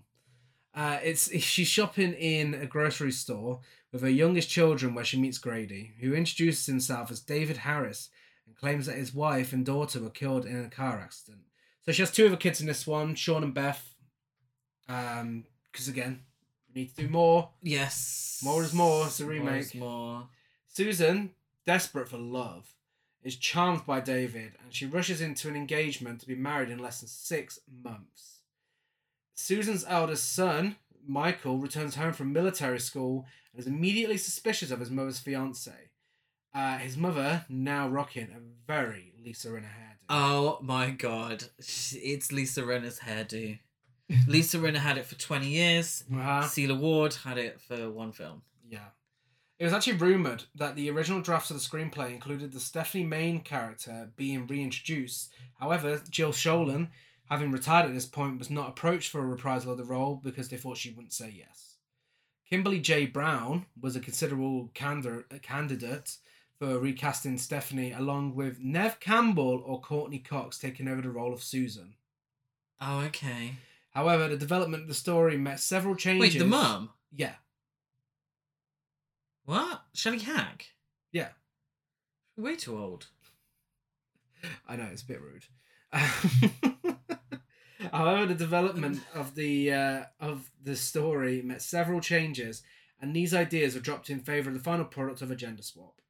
Uh, it's she's shopping in a grocery store with her youngest children, where she meets Grady, who introduces himself as David Harris and claims that his wife and daughter were killed in a car accident. So she has two of her kids in this one, Sean and Beth. Um, because again, we need to do more. Yes. More is more, it's a More remake. is more. Susan, desperate for love, is charmed by David and she rushes into an engagement to be married in less than six months. Susan's eldest son, Michael, returns home from military school and is immediately suspicious of his mother's fiance. Uh, his mother, now rocking a very Lisa Rinna hairdo. Oh my god. It's Lisa Rinna's hairdo. Lisa Rinna had it for 20 years. Uh-huh. Sela Ward had it for one film. Yeah. It was actually rumoured that the original drafts of the screenplay included the Stephanie Maine character being reintroduced. However, Jill Schoelen, having retired at this point, was not approached for a reprisal of the role because they thought she wouldn't say yes. Kimberly J. Brown was a considerable candor- candidate for recasting Stephanie, along with Neve Campbell or Courteney Cox taking over the role of Susan. Oh, okay. However, the development of the story met several changes. Wait, the mum? Yeah, What? Shelley Hack? yeah. Way too old. I know it's a bit rude. However, the development of the uh, of the story met several changes, and these ideas were dropped in favor of the final product of a gender swap.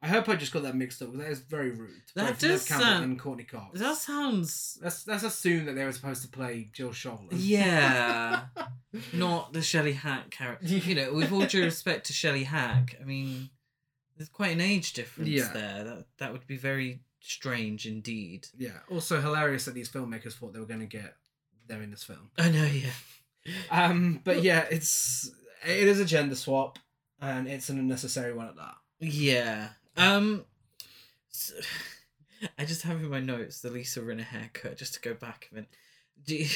I hope I just got that mixed up. That is very rude. That does Campbell sound- and Courteney Cox. That sounds. Let's let's assume that they were supposed to play Jill Schoelen. Yeah. Not the Shelley Hack character. You know, with all due respect to Shelley Hack, I mean, there's quite an age difference Yeah. there. That that would be very strange indeed. Yeah. Also hilarious that these filmmakers thought they were going to get them in this film. I know, yeah. Um, but yeah, it's it is a gender swap, and it's an unnecessary one at that. Yeah. Um. s I just have in my notes the Lisa Rinna haircut. Just to go back a minute. Do you...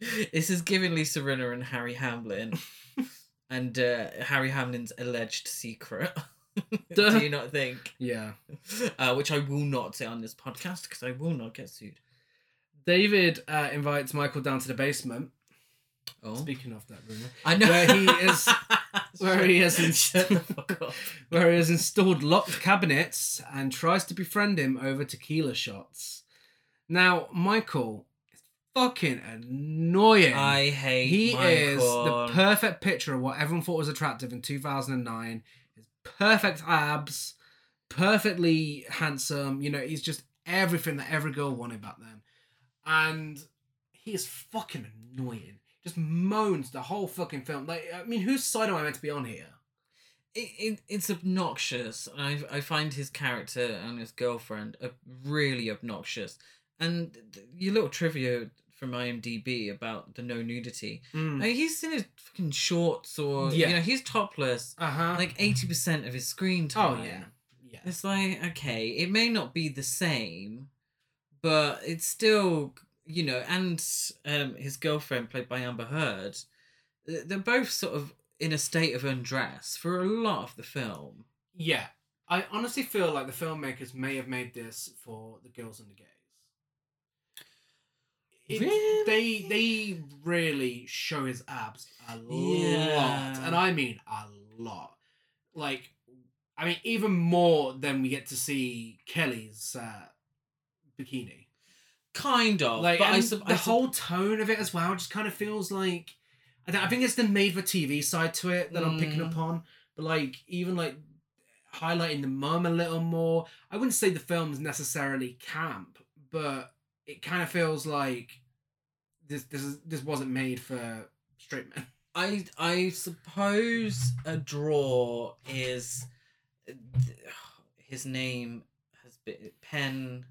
this is giving Lisa Rinna and Harry Hamlin, and uh, Harry Hamlin's alleged secret. Do you not think? Yeah. Uh, which I will not say on this podcast because I will not get sued. David uh, invites Michael down to the basement. Oh, Speaking of that rumor, I know where he is- where he is in- the fuck up. where he has installed locked cabinets and tries to befriend him over tequila shots. Now, Michael is fucking annoying. I hate. he is the perfect picture of what everyone thought was attractive in 2009. His perfect abs, perfectly handsome. You know, he's just everything that every girl wanted back then. And he is fucking annoying. Just moans the whole fucking film. Like, I mean, whose side am I meant to be on here? it, it, it's obnoxious. I I find his character and his girlfriend are really obnoxious. And your little trivia from IMDb about the no nudity. Mm. I mean, he's in his fucking shorts or Yeah. you know he's topless. Uh huh. Like eighty percent of his screen time. oh yeah, yeah. It's like okay, it may not be the same, but it's still you know. And um, his girlfriend, played by Amber Heard, they're both sort of in a state of undress for a lot of the film. Yeah, I honestly feel like the filmmakers may have made this for the girls and the gays. It- Really? They they really show his abs a Yeah. lot, and I mean a lot. Like, I mean even more than we get to see Kelly's uh, bikini. Kind of, Like, but I, sup- the I sup- whole tone of it as well just kind of feels like. I, don't- I think it's the made for TV side to it that I'm picking Mm. up on. But like even like highlighting the mum a little more. I wouldn't say the film's necessarily camp, but it kind of feels like this this is, this wasn't made for straight men. I I suppose a draw is his name has been Penn.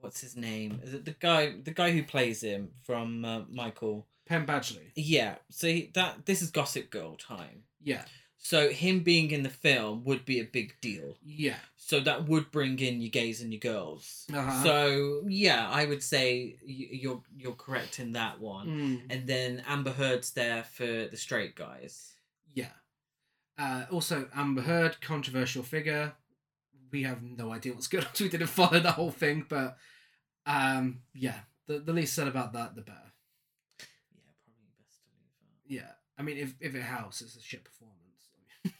What's his name? Is it the guy? The guy who plays him from uh, Michael. Penn Badgley. Yeah. So he, that this is Gossip Girl time. Yeah. So him being in the film would be a big deal. Yeah. So that would bring in your gays and your girls. Uh-huh. So yeah, I would say you're you're correct in that one. Mm, And then Amber Heard's there for the straight guys. yeah. Uh, also, Amber Heard, controversial figure. We have no idea what's going on. We didn't follow the whole thing, but um, yeah, the, the least said about that, the better. Yeah, probably best to leave Yeah. I mean, if, if it helps, it's a shit performance.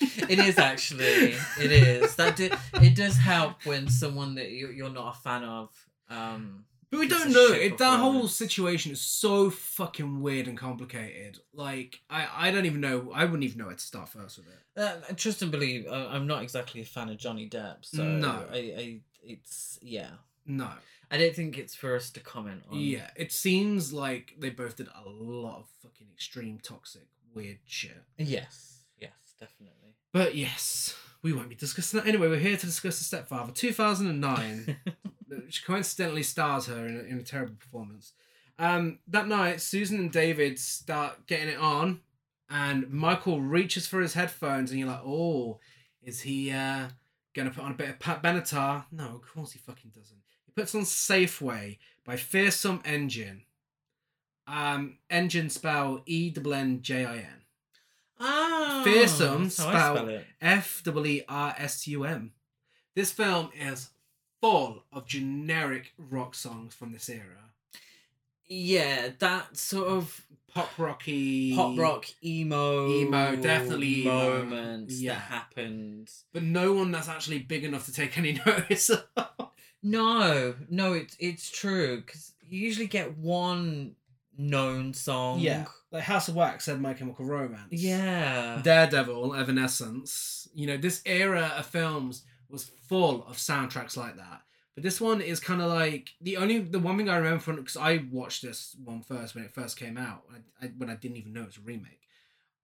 It is actually. It is. That do, it does help when someone that you, you're not a fan of. Um, But we don't know. It, that whole situation is so fucking weird and complicated. Like, I, I don't even know. I wouldn't even know where to start first with it. uh, trust and believe. Uh, I'm not exactly a fan of Johnny Depp, so No. I, I it's yeah. No. I don't think it's for us to comment on. Yeah, it seems like they both did a lot of fucking extreme, toxic, weird shit. Yes. Yes, definitely. But yes, we won't be discussing that. Anyway, we're here to discuss The Stepfather, 2009, which coincidentally stars her in a, in a terrible performance. Um, that night, Susan and David start getting it on, and Michael reaches for his headphones, and you're like, oh, is he uh, gonna put on a bit of Pat Benatar? No, of course he fucking doesn't. He puts on Safeway by Fearsome Engine. Um, engine spell E N J I N. Ah, Fearsome that's how I spell spell it. F W E R S U M. This film is full of generic rock songs from this era. Yeah, that sort of Pop rocky, pop rock emo Emo, definitely emo. moments Yeah. that happened. but no one that's actually big enough to take any notice. of. No, no, it's it's true because you usually get one known song. Like House of Wax said, My Chemical Romance. yeah. Daredevil, Evanescence. You know, this era of films was full of soundtracks like that. But this one is kind of like the only the one thing I remember from because I watched this one first when it first came out, I, I, when I didn't even know it was a remake.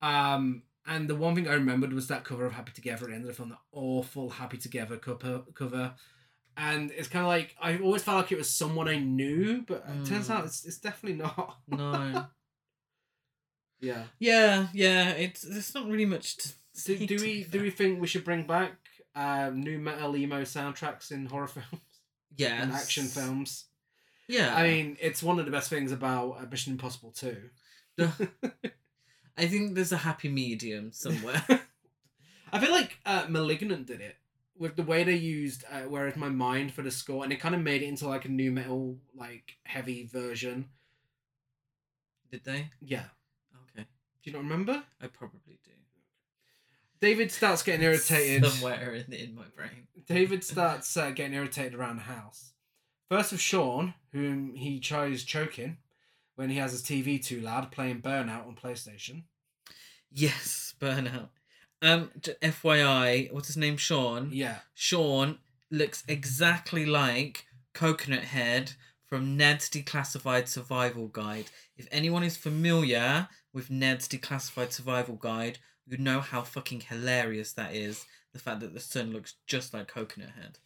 Um, and the one thing I remembered was that cover of Happy Together. It ended up on the awful Happy Together cover cover, and it's kind of like I always felt like it was someone I knew, but it turns Mm. out it's it's definitely not. no. yeah. Yeah, yeah. It's there's not really much to. Do, say, do we do we think we should bring back um, nu metal emo soundtracks in horror films Yeah. and action films? Yeah. I mean, it's one of the best things about Mission Impossible Two. I think there's a happy medium somewhere. I feel like uh, Malignant did it with the way they used uh, "Where Is My Mind" for the score, and it kind of made it into like a nu metal, like heavy version. Did they? Yeah. Do you not remember? I probably do. David starts getting irritated. Somewhere in, in my brain. David starts uh, getting irritated around the house. First of Sean, whom he tries choking when he has his TV too loud, playing Burnout on PlayStation. Yes, burnout. Um, FYI, what's his name? Sean. Yeah, Sean looks exactly like Coconut Head from Ned's Declassified Survival Guide. If anyone is familiar with Ned's Declassified Survival Guide, you know how fucking hilarious that is. The fact that the son looks just like Coconut Head.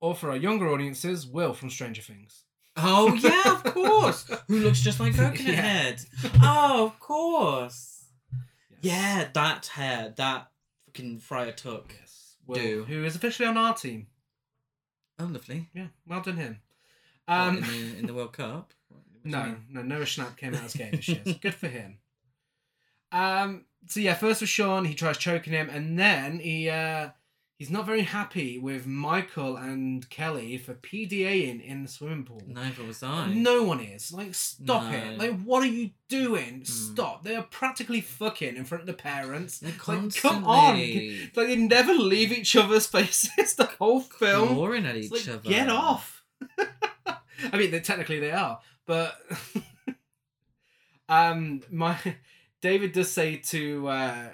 or for our younger audiences, Will from Stranger Things. Oh yeah, of course. Who looks just like Coconut Yeah. Head? Oh, of course. Yeah, that hair, that fucking Friar Tuck. Yes, Will, Do. who is officially on our team. Oh, lovely. Yeah, well done him. What, Um, in, the, in the World Cup. What No, no, Noah Schnapp came out as gay this year. so Good for him. Um. So yeah, first with Sean, he tries choking him, and then he uh he's not very happy with Michael and Kelly for PDAing in the swimming pool. Neither was I. No one is. Like, stop No. it. Like, what are you doing? Stop. They are practically fucking in front of the parents. They're Like, come on. Like, they never leave each other's faces the whole film. clawing at each like, other. Get off. I mean, they, technically they are, but um, my David does say to uh,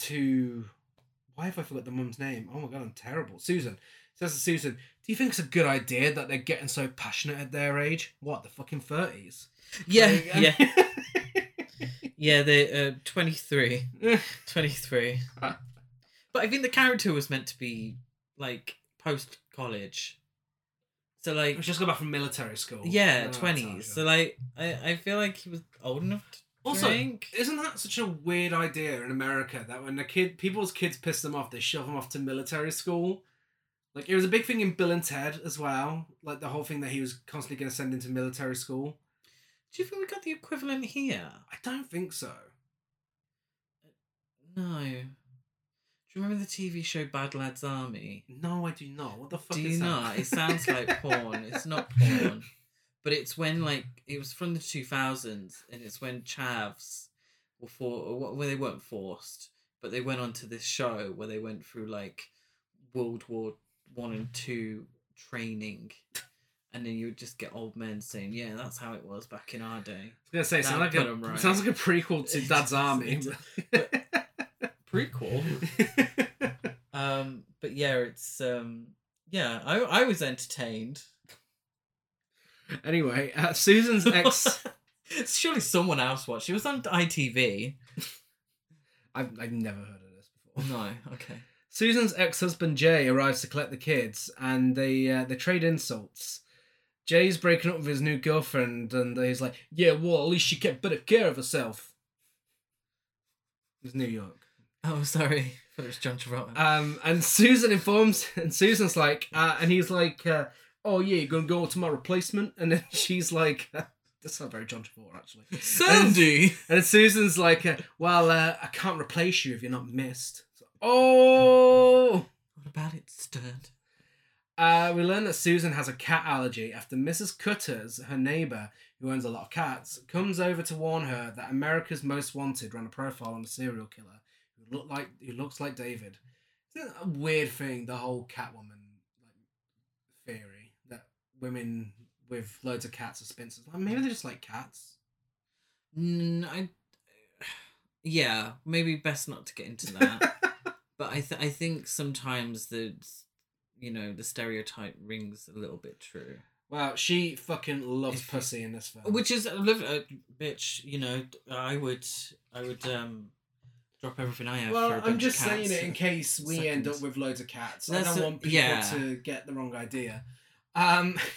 to why have I forgot the mum's name? Oh my god, I'm terrible. Susan says to Susan, "Do you think it's a good idea that they're getting so passionate at their age? What the fucking thirties? Yeah, yeah, yeah. They're uh, 23. 23. Ah. But I think the character was meant to be like post college. So like Just got back from military school. yeah, Oh, twenties. So like I, I feel like he was old enough to Also, think? isn't that such a weird idea in America that when the kid, people's kids piss them off, they shove them off to military school? Like it was a big thing in Bill and Ted as well. Like the whole thing that he was constantly going to send into military school. Do you think we got the equivalent here? I don't think so. No. Do you remember the TV show Bad Lads Army? No, I do not. What the fuck Do is you that? not? It sounds like porn. It's not porn. But it's when like it was from the two thousands and it's when chavs were for well they weren't forced, but they went on to this show where they went through like World War One and Two training. And then you would just get old men saying, "Yeah, that's how it was back in our day." I was gonna say, it sounds like a right. sounds like a prequel to Dad's Army. Prequel. um, but yeah, it's um, yeah, I I was entertained. Anyway, uh, Susan's ex. Surely someone else watched. It was on ITV. I've, I've never heard of this before. No, okay. Susan's ex-husband Jay arrives to collect the kids, and they uh, they trade insults. Jay's breaking up with his new girlfriend, and he's like, "Yeah, well, at least she kept better care of herself." It's New York. Oh, sorry. I thought it was John Travolta. Um, and Susan informs, and Susan's like, uh, and he's like, uh, "Oh yeah, you're gonna go to my replacement," and then she's like. That's not very John Travolta, actually. Sandy. And Susan's like, uh, "Well, uh, I can't replace you if you're not missed." So- oh, What about it, Stern? Uh, we learn that Susan has a cat allergy after Mrs. Cutters, her neighbour, who owns a lot of cats, comes over to warn her that America's Most Wanted ran a profile on a serial killer who look like who looks like David. Isn't that a weird thing? The whole Catwoman like theory women with loads of cats are spinsters. Like, maybe they just like cats. Mm, I. Yeah, maybe best not to get into that. but I th- I think sometimes the, you know, the stereotype rings a little bit true. Well, she fucking loves If- pussy in this film. Which is a liv- uh, bitch. You know, I would I would um drop everything I have. for a Well, I'm just saying it in case we end up with loads of cats. I don't a- want people yeah. to get the wrong idea. Um,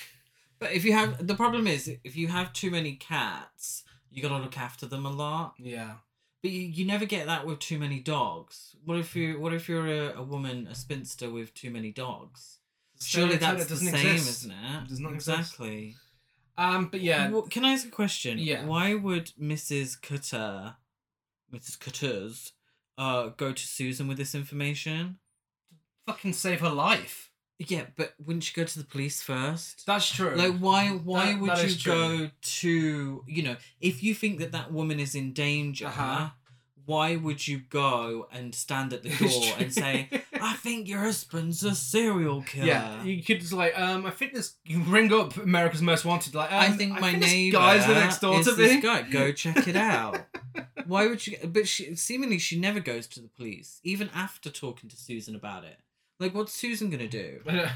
But if you have the problem is if you have too many cats, you gotta look after them a lot. yeah. But you, you never get that with too many dogs. What if you what if you're a, a woman, a spinster with too many dogs? Surely that's that the doesn't same, exist. isn't it? Does not exist. exactly. Um, but yeah, Can I ask a question? Yeah. Why would Mrs. Cutter, Mrs. Cutters, uh, go to Susan with this information? fucking save her life. Yeah, but wouldn't you go to the police first? That's true. Like, why? Why That- would that you go to? You know, if you think that that woman is in danger, Uh-huh. why would you go and stand at the door and say, "I think your husband's a serial killer"? yeah, you could just like, um, I think this. You ring up America's Most Wanted. Like, um, I think my this neighbor guy's the next door to me. guy. Go check it out. Why would you? But she seemingly she never goes to the police, even after talking to Susan about it. Like, what's Susan gonna do?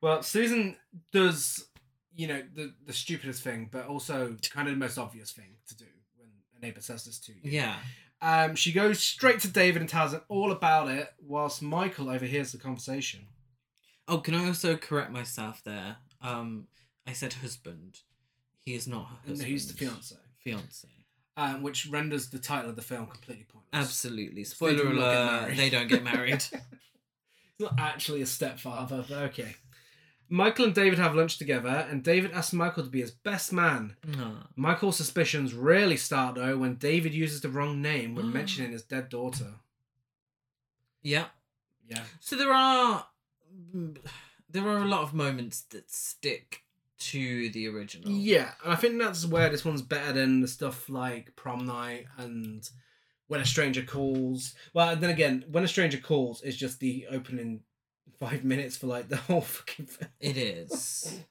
well, Susan does, you know, the the stupidest thing, but also kind of the most obvious thing to do when a neighbor says this to you. Yeah, Um, she goes straight to David and tells him all about it, whilst Michael overhears the conversation. Oh, can I also correct myself there? Um, I said husband. He is not her And husband. he's the fiance, Fiance. Um, which renders the title of the film completely pointless. Absolutely. Spoiler alert. They don't get married. It's not actually a stepfather, but okay. Michael and David have lunch together, and David asks Michael to be his best man. no. Michael's suspicions really start though when David uses the wrong name when mentioning his dead daughter. Yeah. Yeah. So there are there are a lot of moments that stick to the original. Yeah, and I think that's where this one's better than the stuff like Prom Night and When a Stranger Calls. Well, then again, When a Stranger Calls is just the opening five minutes for like the whole fucking film. It is.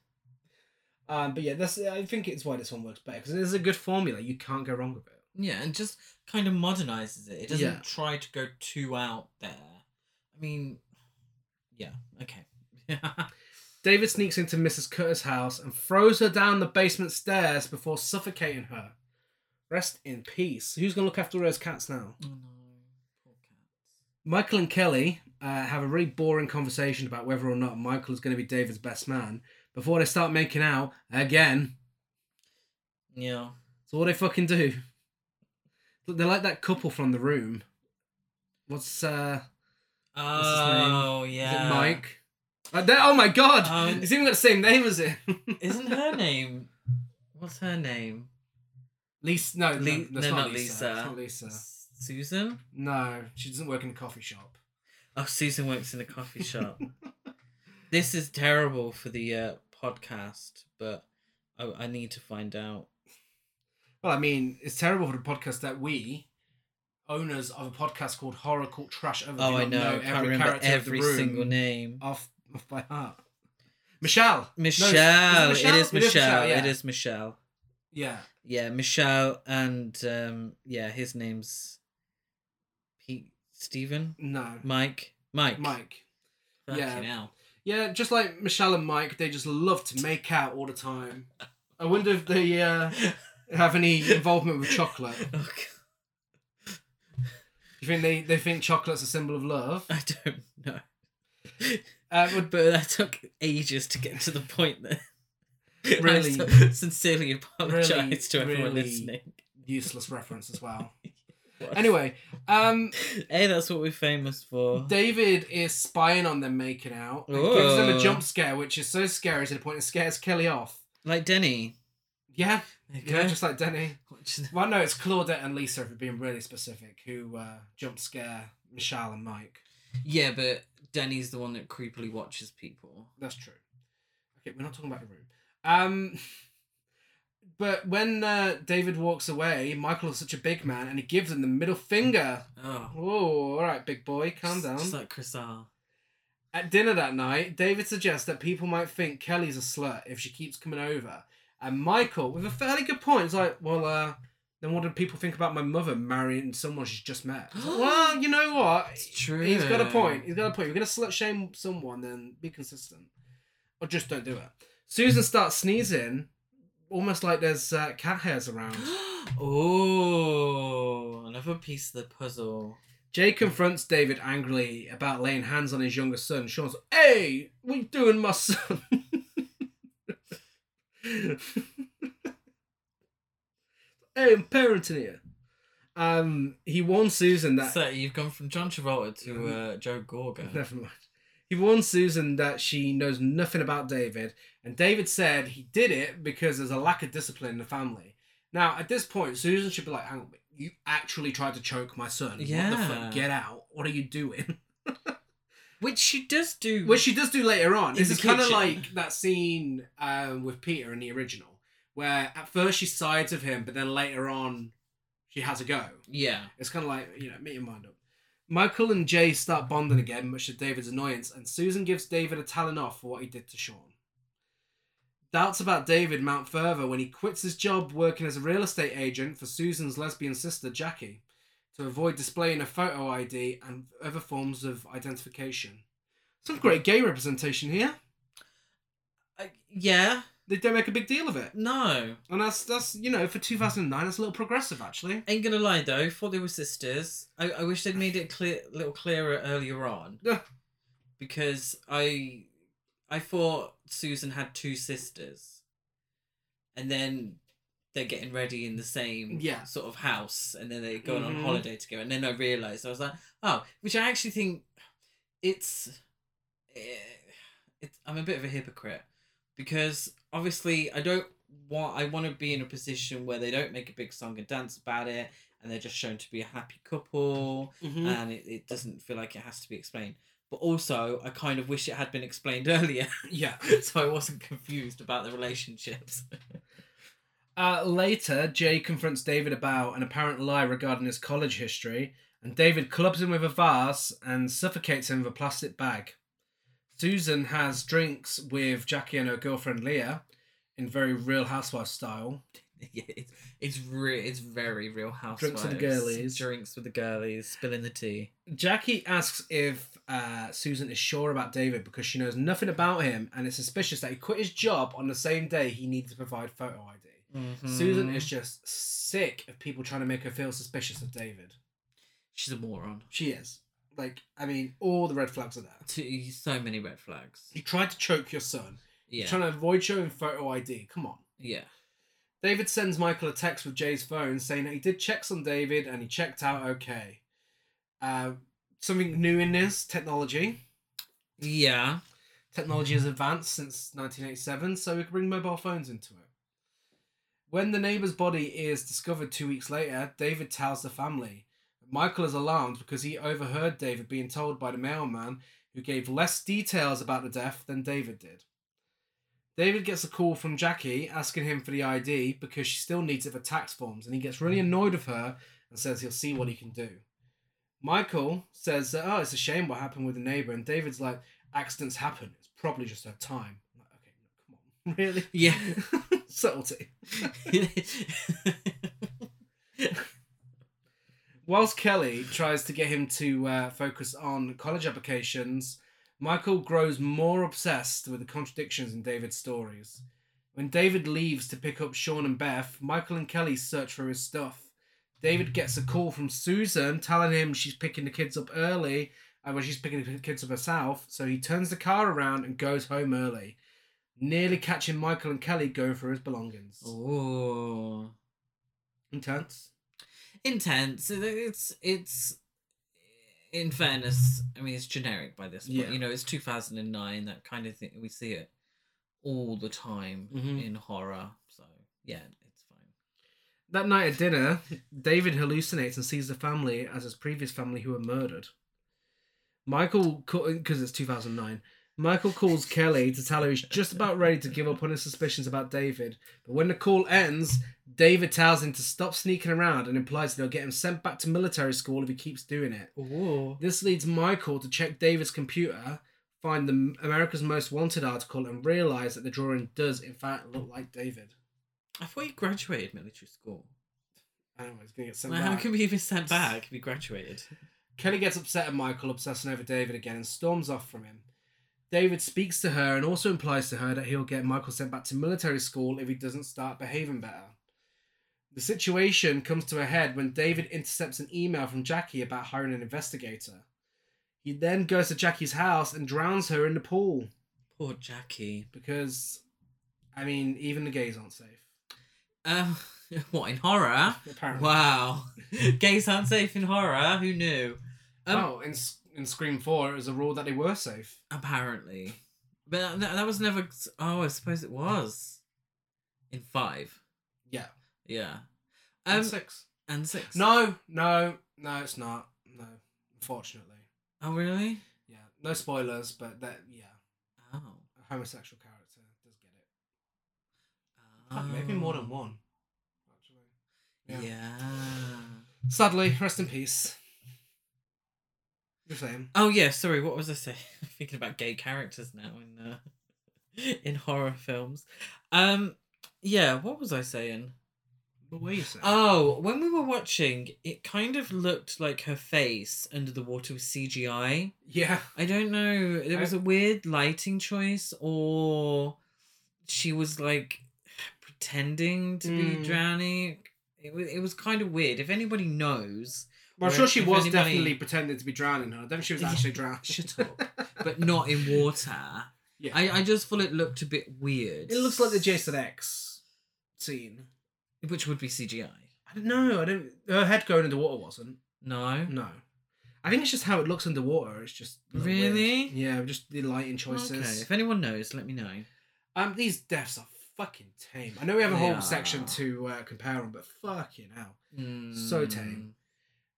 Um, but yeah, that's I think it's why this one works better because it is a good formula. You can't go wrong with it. Yeah, and just kind of modernizes it. It doesn't Yeah. try to go too out there. I mean, yeah, okay. David sneaks into Mrs. Cutter's house and throws her down the basement stairs before suffocating her. Rest in peace. Who's gonna look after those cats now? oh no, poor cats. Michael and Kelly uh, have a really boring conversation about whether or not Michael is going to be David's best man before they start making out again. Yeah. So what they fucking do? They're like that couple from the room. What's uh? What's his name? Oh Is yeah. it Mike? They- oh my god! Um, it's even got the same name as it. Isn't her name? What's her name? Lisa? No, Le- no, no, not, not Lisa. Lisa. Not Lisa. Susan. No, she doesn't work in a coffee shop. Oh, Susan works in a coffee shop. this is terrible for the uh, podcast, but I, I need to find out. Well, I mean, it's terrible for the podcast that we, owners of a podcast called Horror Cult Trash Other, Oh, I know. I can't remember character of the every single name. off, off by heart. Michelle. No, is- Michelle. it It is Michelle. yeah. It is Michelle. Yeah. Yeah, Michelle, and um, yeah, his name's Pete Stephen No. Mike Mike Mike. Fucking yeah. hell. Yeah, just like Michelle and Mike, they just love to make out all the time. I wonder if they uh, have any involvement with chocolate. Oh. You think they, they think chocolate's a symbol of love? I don't know. Uh, would, But that took ages to get to the point that Really- so- sincerely apologize really, to everyone really listening. useless reference as well. Anyway, um, hey, that's what we're famous for. David is spying on them making out. And gives them a jump scare, which is so scary to the point it scares Kelly off. Like Denny. Yeah, There yeah, just like Denny. Well, no, it's Claudette and Lisa, if we're being really specific, who uh, jump scare Michelle and Mike. Yeah, but Denny's the one that creepily watches people. That's true. Okay, we're not talking about the room. Um, but when uh, David walks away, Michael is such a big man, and he gives him the middle finger. Oh. Oh, all right, big boy, calm down. Just like Chris At dinner that night, David suggests that people might think Kelly's a slut if she keeps coming over. And Michael, with a fairly good point, is like, well, uh, then what do people think about my mother marrying someone she's just met? Like, well, you know what? It's true. He's got a point. He's got a point. If you're going to slut shame someone, then be consistent. Or just don't do it. Susan starts sneezing, almost like there's uh, cat hairs around. oh, another piece of the puzzle. Jay confronts David angrily about laying hands on his younger son. Sean's hey, what you doing, my son? hey, I'm parenting here. Um, he warns Susan that So you've gone from John Travolta to uh, Joe Gorga. Never mind. He warns Susan that she knows nothing about David, and David said he did it because there's a lack of discipline in the family. Now, at this point, Susan should be like, hang on, you actually tried to choke my son. What the Yeah. fuck? Get out. What are you doing? Which she does do. Which she does do later on. This is kind of like that scene um, with Peter in the original, where at first she sides with him, but then later on she has a go. yeah. It's kind of like, you know, make your mind up. Michael and Jay start bonding again, much to David's annoyance, and Susan gives David a telling off for what he did to Sean. Doubts about David mount further when he quits his job working as a real estate agent for Susan's lesbian sister, Jackie, to avoid displaying a photo ID and other forms of identification. Some great gay representation here. Uh, yeah. They don't make a big deal of it. No. And that's, that's you know, for 2009, that's a little progressive, actually. Ain't gonna lie though, thought they were sisters. I, I wish they'd made it clear, a little clearer earlier on. Yeah. Because I, I thought Susan had two sisters, and then they're getting ready in the same Yeah. sort of house, and then they're going Mhm. on holiday together. And then I realised I was like, oh, which I actually think it's, eh, it's. I'm a bit of a hypocrite because obviously I don't want. I want to be in a position where they don't make a big song and dance about it, and they're just shown to be a happy couple, Mhm. and it, it doesn't feel like it has to be explained. But also, I kind of wish it had been explained earlier, Yeah. so I wasn't confused about the relationships. Uh, later, Jay confronts David about an apparent lie regarding his college history, and David clubs him with a vase and suffocates him with a plastic bag. Susan has drinks with Jackie and her girlfriend Leah in very Real Housewives style. yeah, it's it's re- it's very Real Housewives. Drinks with the girlies. Drinks with the girlies, spilling the tea. Jackie asks if uh, Susan is sure about David because she knows nothing about him and it's suspicious that he quit his job on the same day he needed to provide photo ID. Susan Mhm. is just sick of people trying to make her feel suspicious of David. She's a moron. She is. Like, I mean, all the red flags are there. So many red flags. You tried to choke your son. Yeah. You're trying to avoid showing photo ID. Come on. Yeah. David sends Michael a text with Jay's phone saying that he did checks on David and he checked out okay. Uh, something new in this technology. Yeah. Technology has advanced since 1987, so we can bring mobile phones into it. When the neighbor's body is discovered two weeks later, David tells the family. Michael is alarmed because he overheard David being told by the mailman who gave less details about the death than David did. David gets a call from Jackie asking him for the ID because she still needs it for tax forms, and he gets really annoyed with her and says he'll see what he can do. Michael says that, oh, it's a shame what happened with the neighbor, and David's like, accidents happen. It's probably just her time. I'm like, okay, no, come on. Really? Yeah. Subtlety. Whilst Kelly tries to get him to uh, focus on college applications, Michael grows more obsessed with the contradictions in David's stories. When David leaves to pick up Sean and Beth, Michael and Kelly search for his stuff. David gets a call from Susan telling him she's picking the kids up early, uh, and when she's picking the kids up herself, so he turns the car around and goes home early, nearly catching Michael and Kelly going for his belongings. Oh. Intense. Intense. It's it's in fairness, I mean it's generic by this point. Yeah. You know, it's two thousand and nine, that kind of thing. We see it all the time Mhm. in horror. So yeah, it's fine. That night at dinner, David hallucinates and sees the family as his previous family who were murdered. Michael, because it's 2009, Michael calls Kelly to tell her he's just about ready to give up on his suspicions about David. But when the call ends, David tells him to stop sneaking around and implies they'll get him sent back to military school if he keeps doing it. Oh. This leads Michael to check David's computer, find the America's Most Wanted article, and realize that the drawing does, in fact, look like David. I thought you graduated military school. I don't know, he's going to get sent Well, how can we even sent back if you graduated? Kelly gets upset at Michael obsessing over David again and storms off from him. David speaks to her and also implies to her that he'll get Michael sent back to military school if he doesn't start behaving better. The situation comes to a head when David intercepts an email from Jackie about hiring an investigator. He then goes to Jackie's house and drowns her in the pool Poor Jackie. because, I mean, even the gays aren't safe. Um, what in horror? Apparently. Wow, gays aren't safe in horror. Who knew? Um, oh, in, in Scream 4, as a rule that they were safe. Apparently, but that, that was never. Oh, I suppose it was in five. Yeah. Yeah. And Um, six. and six. No, no, no, it's not. No, unfortunately. Oh really? Yeah, no spoilers, but that yeah, Oh. a homosexual character does get it. Fuck, maybe more than one. Actually, Yeah. Sadly, rest in peace. Saying. Oh yeah. Sorry. What was I saying? Thinking about gay characters now in uh, in horror films. Um. Yeah. What was I saying? What were you saying? Oh, when we were watching, it kind of looked like her face under the water was CGI. yeah, I don't know. There was a weird lighting choice, or she was like pretending to Mm. be drowning. It was it was kind of weird. If anybody knows, well, I'm sure she was anybody- definitely pretending to be drowning her. I don't think she was actually drowning. Shut up. but not in water. Yeah. I, I just thought it looked a bit weird. It looks like the Jason X scene. which would be CGI. I don't know. I don't. Her head going underwater wasn't. No. No. I think it's just how it looks underwater. It's just little weird. Really? Yeah, just the lighting choices. Okay. If anyone knows, let me know. Um, these deaths are fucking tame. I know we have a whole section to uh, compare them, but fucking hell. So Mm. tame.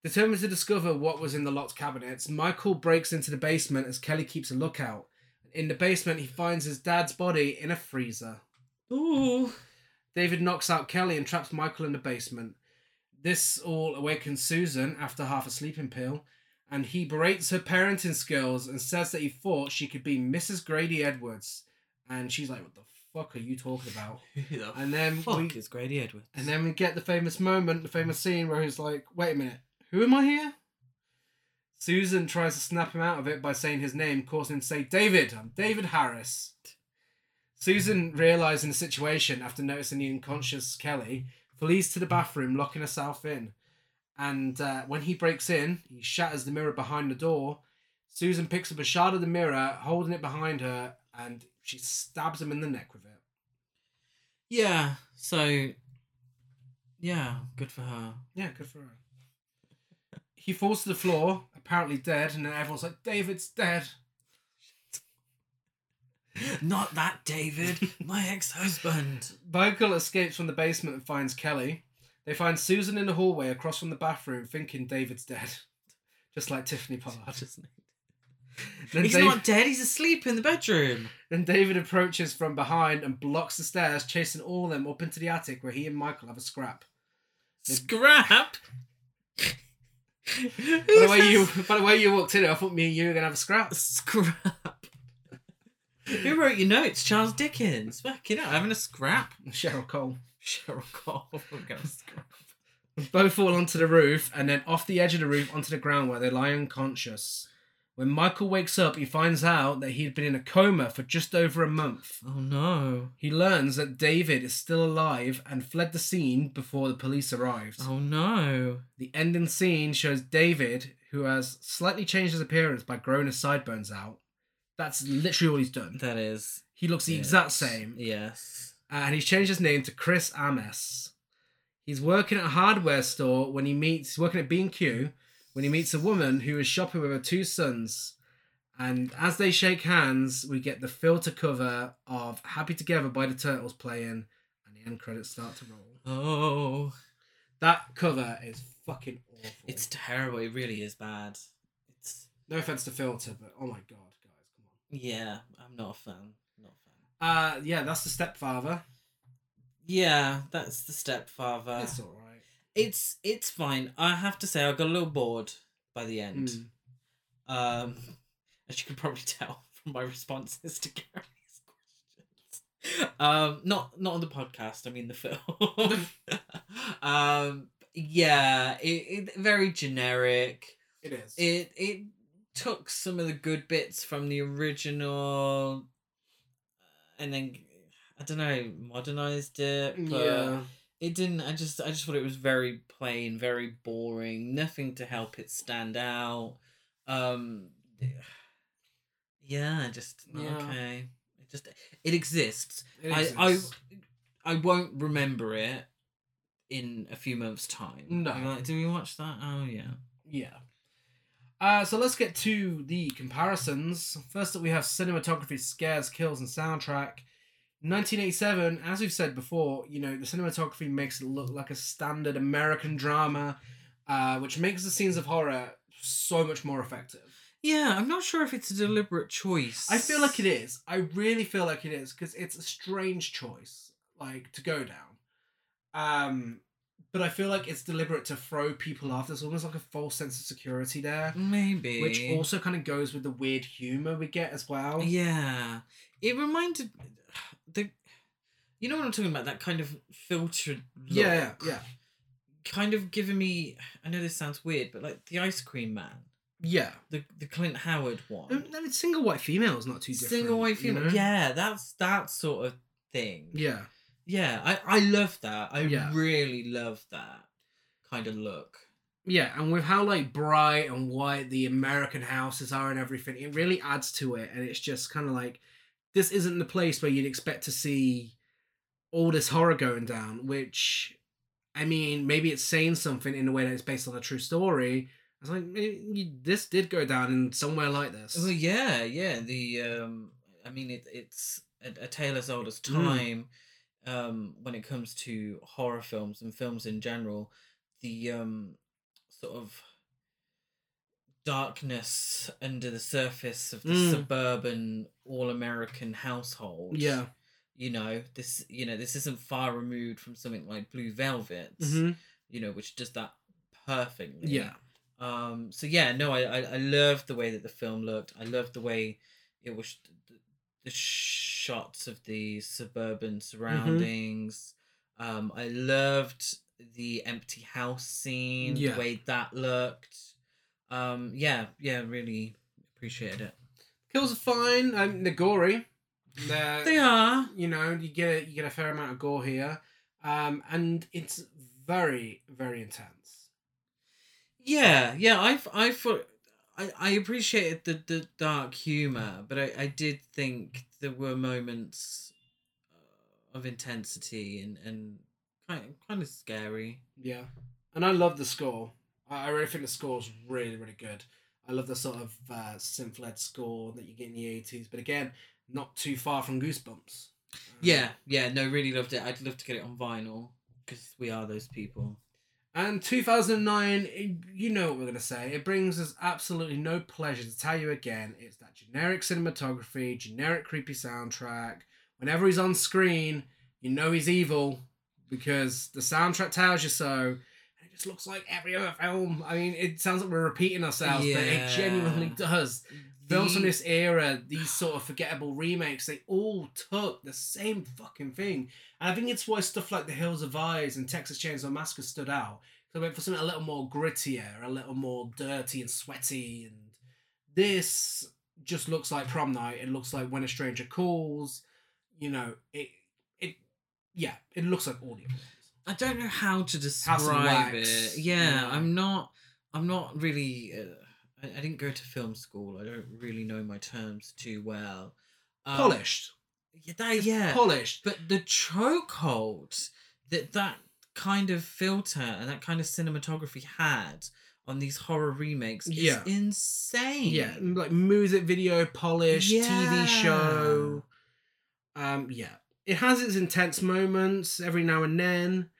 Determined to discover what was in the locked cabinets, Michael breaks into the basement as Kelly keeps a lookout. In the basement, he finds his dad's body in a freezer. Ooh. David knocks out Kelly and traps Michael in the basement. This all awakens Susan after half a sleeping pill, and he berates her parenting skills and says that he thought she could be Mrs. Grady Edwards. And she's like, What the fuck are you talking about? The And then fuck we, is Grady Edwards? and then we get the famous moment, the famous scene where he's like, "Wait a minute, who am I here?" Susan tries to snap him out of it by saying his name, causing him to say, "David, I'm David Harris." Susan, realizing the situation after noticing the unconscious Kelly, flees to the bathroom, locking herself in. And uh, when he breaks in, he shatters the mirror behind the door. Susan picks up a shard of the mirror, holding it behind her, and she stabs him in the neck with it. Yeah. So Yeah, good for her. Yeah, good for her. He falls to the floor, apparently dead, and then everyone's like, David's dead. Not that David, my ex-husband. Michael escapes from the basement and finds Kelly. They find Susan in the hallway across from the bathroom, thinking David's dead. Just like Tiffany Pollard. Then, He's Dave- not dead. He's asleep in the bedroom. then David approaches from behind and blocks the stairs, chasing all of them up into the attic where he and Michael have a scrap. Scrap. By the way you, by the way you walked in, I thought me and you were gonna have a scrap. scrap. Who wrote your notes? Charles Dickens. Fuck, you know, having a scrap. Cheryl Cole. Cheryl Cole. We're gonna scrap. Both fall onto the roof and then off the edge of the roof onto the ground where they lie unconscious. When Michael wakes up, he finds out that he had been in a coma for just over a month. Oh no. He learns that David is still alive and fled the scene before the police arrived. Oh no. The ending scene shows David, who has slightly changed his appearance by growing his sideburns out. That's literally all he's done. That is. He looks the yes. exact same. Yes. and he's changed his name to Chris Ames. He's working at a hardware store when he meets he's working at B&Q when he meets a woman who is shopping with her two sons. And as they shake hands, we get the filter cover of Happy Together by the Turtles playing and the end credits start to roll. Oh. That cover is fucking awful. It's terrible. It really is bad. It's no offense to filter, but oh my god, guys, come on. yeah. I'm not a fan. Not a fan. Uh yeah, that's the stepfather. Yeah, that's the stepfather. it's alright. It's it's fine. I have to say I got a little bored by the end. Mm. Um, as you can probably tell from my responses to Gary's questions. Um, not not on the podcast. I mean the film. um, yeah, it, it very generic. It is. It it took some of the good bits from the original, uh, and then I don't know modernized it. But yeah. It didn't. I just I just thought it was very plain, very boring. Nothing to help it stand out. Um, yeah, just Yeah. okay. It just it exists. It I I exists. I won't remember it in a few months' time. No. Like, do we watch that? Oh yeah. Yeah. Uh, so let's get to the comparisons. First up, we have cinematography, scares, kills, and soundtrack. 1987, as we've said before, you know, the cinematography makes it look like a standard American drama, uh, which makes the scenes of horror so much more effective. Yeah, I'm not sure if it's a deliberate choice. I feel like it is. I really feel like it is because it's a strange choice, like to go down. Um, but I feel like it's deliberate to throw people off. There's almost like a false sense of security there. Maybe. which also kind of goes with the weird humor we get as well. Yeah, it reminded. You know what I'm talking about? That kind of filtered. Look, yeah, yeah, Kind of giving me. I know this sounds weird, but like the ice cream man, yeah. the the Clint Howard one, Um, I mean, single white female is not too different. single white you female. know? Yeah, that's that sort of thing. yeah, Yeah, I I love that. I Yeah. really love that kind of look. yeah. And with how like bright and white the American houses are and everything, it really adds to it. And it's just kind of like this isn't the place where you'd expect to see all this horror going down. Which, I mean, maybe it's saying something in a way that it's based on a true story. I was like, eh, this did go down in somewhere like this. Well, yeah, yeah. The um, I mean, it it's a, a tale as old as Mm. time. Um, when it comes to horror films and films in general, the um, sort of darkness under the surface of the Mm. suburban all-American household. Yeah. You know this. You know this isn't far removed from something like Blue Velvet. hmm You know, which does that perfectly. Yeah. Um. So yeah, no, I I, I loved the way that the film looked. I loved the way it was the, the shots of the suburban surroundings. Um. I loved the empty house scene. Yeah. The way that looked. Um. Yeah. Yeah. Really appreciated it. Kills are fine. Um, they're gory. They're, They are. you know, you get you get a fair amount of gore here, um, and it's very very intense. Yeah, yeah, I I thought I, I appreciated the, the dark humor, but I, I did think there were moments uh, of intensity and, and kind kind of scary. Yeah, and I love the score. I, I really think the score is really, really good. I love the sort of uh, synth-led score that you get in the eighties, but again, not too far from Goosebumps. Um, Yeah, yeah, no, really loved it. I'd love to get it on vinyl because we are those people. And 2009, you know what we're going to say. It brings us absolutely no pleasure to tell you again. It's that generic cinematography, generic creepy soundtrack. Whenever he's on screen, you know he's evil because the soundtrack tells you so. And it just looks like every other film. I mean, it sounds like we're repeating ourselves, but it genuinely does. Films from this era, these sort of forgettable remakes, they all took the same fucking thing. And I think it's why stuff like The Hills Have Eyes and Texas Chainsaw Massacre stood out. So I went for something a little more grittier, a little more dirty and sweaty. And this just looks like Prom Night. It looks like When a Stranger Calls. You know, it, it, yeah, it looks like all the. I don't know how to describe it. Yeah, yeah. I'm not. I'm not really. Uh, I, I didn't go to film school. I don't really know my terms too well. Um, Polished. Yeah, that, yeah. Polished. But the chokehold that that kind of filter and that kind of cinematography had on these horror remakes is Yeah. insane. Yeah, like music video, polished, TV show. Um, yeah, it has its intense moments every now and then.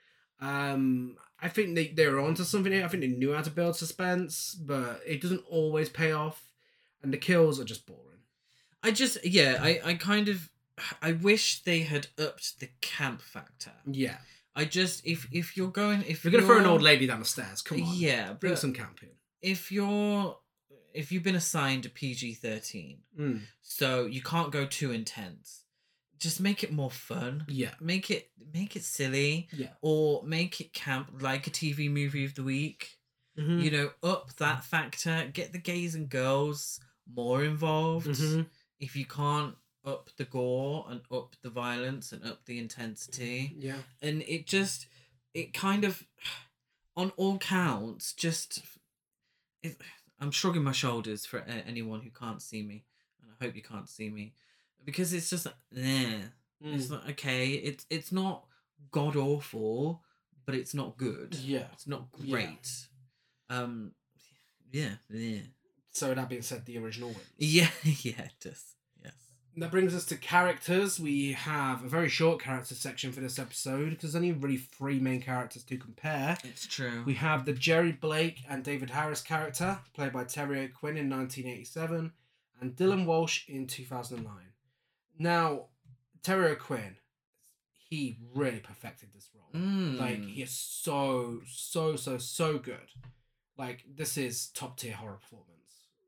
Um, I think they they're onto something here. I think they knew how to build suspense, but it doesn't always pay off, and the kills are just boring. I just yeah, I I kind of I wish they had upped the camp factor. Yeah, I just if if you're going if if you're gonna throw an old lady down the stairs, come on, Yeah, bring some camp in. if you're if you've been assigned a PG thirteen, Mm. so you can't go too intense. Just make it more fun. Yeah, Make it make it silly. yeah, or make it camp like a TV movie of the week. Mhm. You know, up that factor, get the gays and girls more involved. Mhm. If you can't up the gore and up the violence and up the intensity, yeah, and it just it kind of on all counts just it, I'm shrugging my shoulders for anyone who can't see me, and I hope you can't see me because it's just yeah. It's Mm. not okay. It's it's not god awful, but it's not good. yeah. It's not Yeah. great. Um, yeah, yeah, So that being said, the original wins. yeah, yeah. It does. Yes. That brings us to characters. We have a very short character section for this episode because there's only really three main characters to compare. It's true. We have the Jerry Blake and David Harris character, played by Terry O'Quinn in 1987, and Dylan Walsh in 2009. Now, Terry O'Quinn, he really perfected this role. Mm. Like, he is so, so, so, so good. Like, this is top tier horror performance.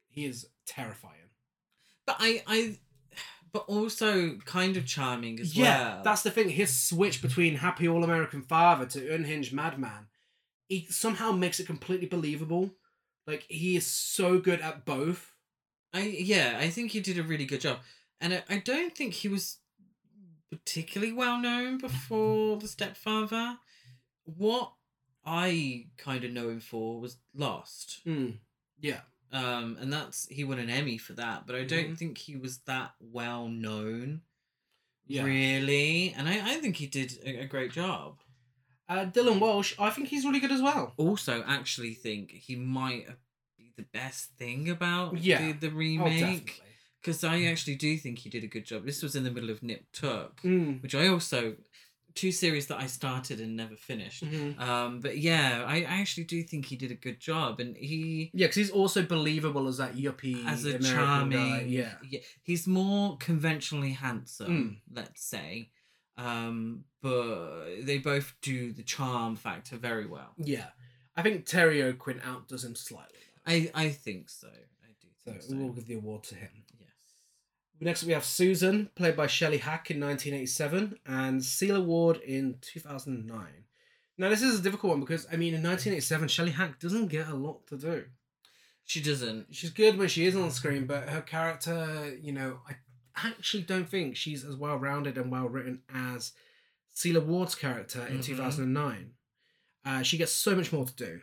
He is terrifying. but I, I, but also kind of charming as well. yeah, well. that's the thing. His switch between happy all American father to unhinged madman, he somehow makes it completely believable. Like he is so good at both. I yeah, I think he did a really good job, and I, I don't think he was particularly well known before the stepfather. What I kind of know him for was Lost. Mm. Yeah, um, and that's he won an Emmy for that. But I don't Mhm. think he was that well known, yeah. really. And I, I think he did a, a great job. Uh, Dylan Walsh, I think he's really good as well. Also, actually, think he might be the best thing about Yeah. the, the Oh, remake definitely. Because I actually do think he did a good job. This was in the middle of Nip Tuck, Mm. which I also two series that I started and never finished. Mhm. Um, but yeah, I, I actually do think he did a good job, and he Yeah, because he's also believable as that yuppie as a American charming guy. Yeah, he's more conventionally handsome Mm. let's say um but they both do the charm factor very well yeah. I think Terry O'Quinn outdoes him slightly. though. i i think so i do So so, we'll give the award to him. Next, we have Susan, played by Shelley Hack in 1987, and Sela Ward in 2009. Now, this is a difficult one because, I mean, in 1987, Shelley Hack doesn't get a lot to do. she doesn't She's good when she is on screen, but her character, you know, I actually don't think she's as well rounded and well written as Sela Ward's character in Mhm. 2009. Uh, she gets so much more to do.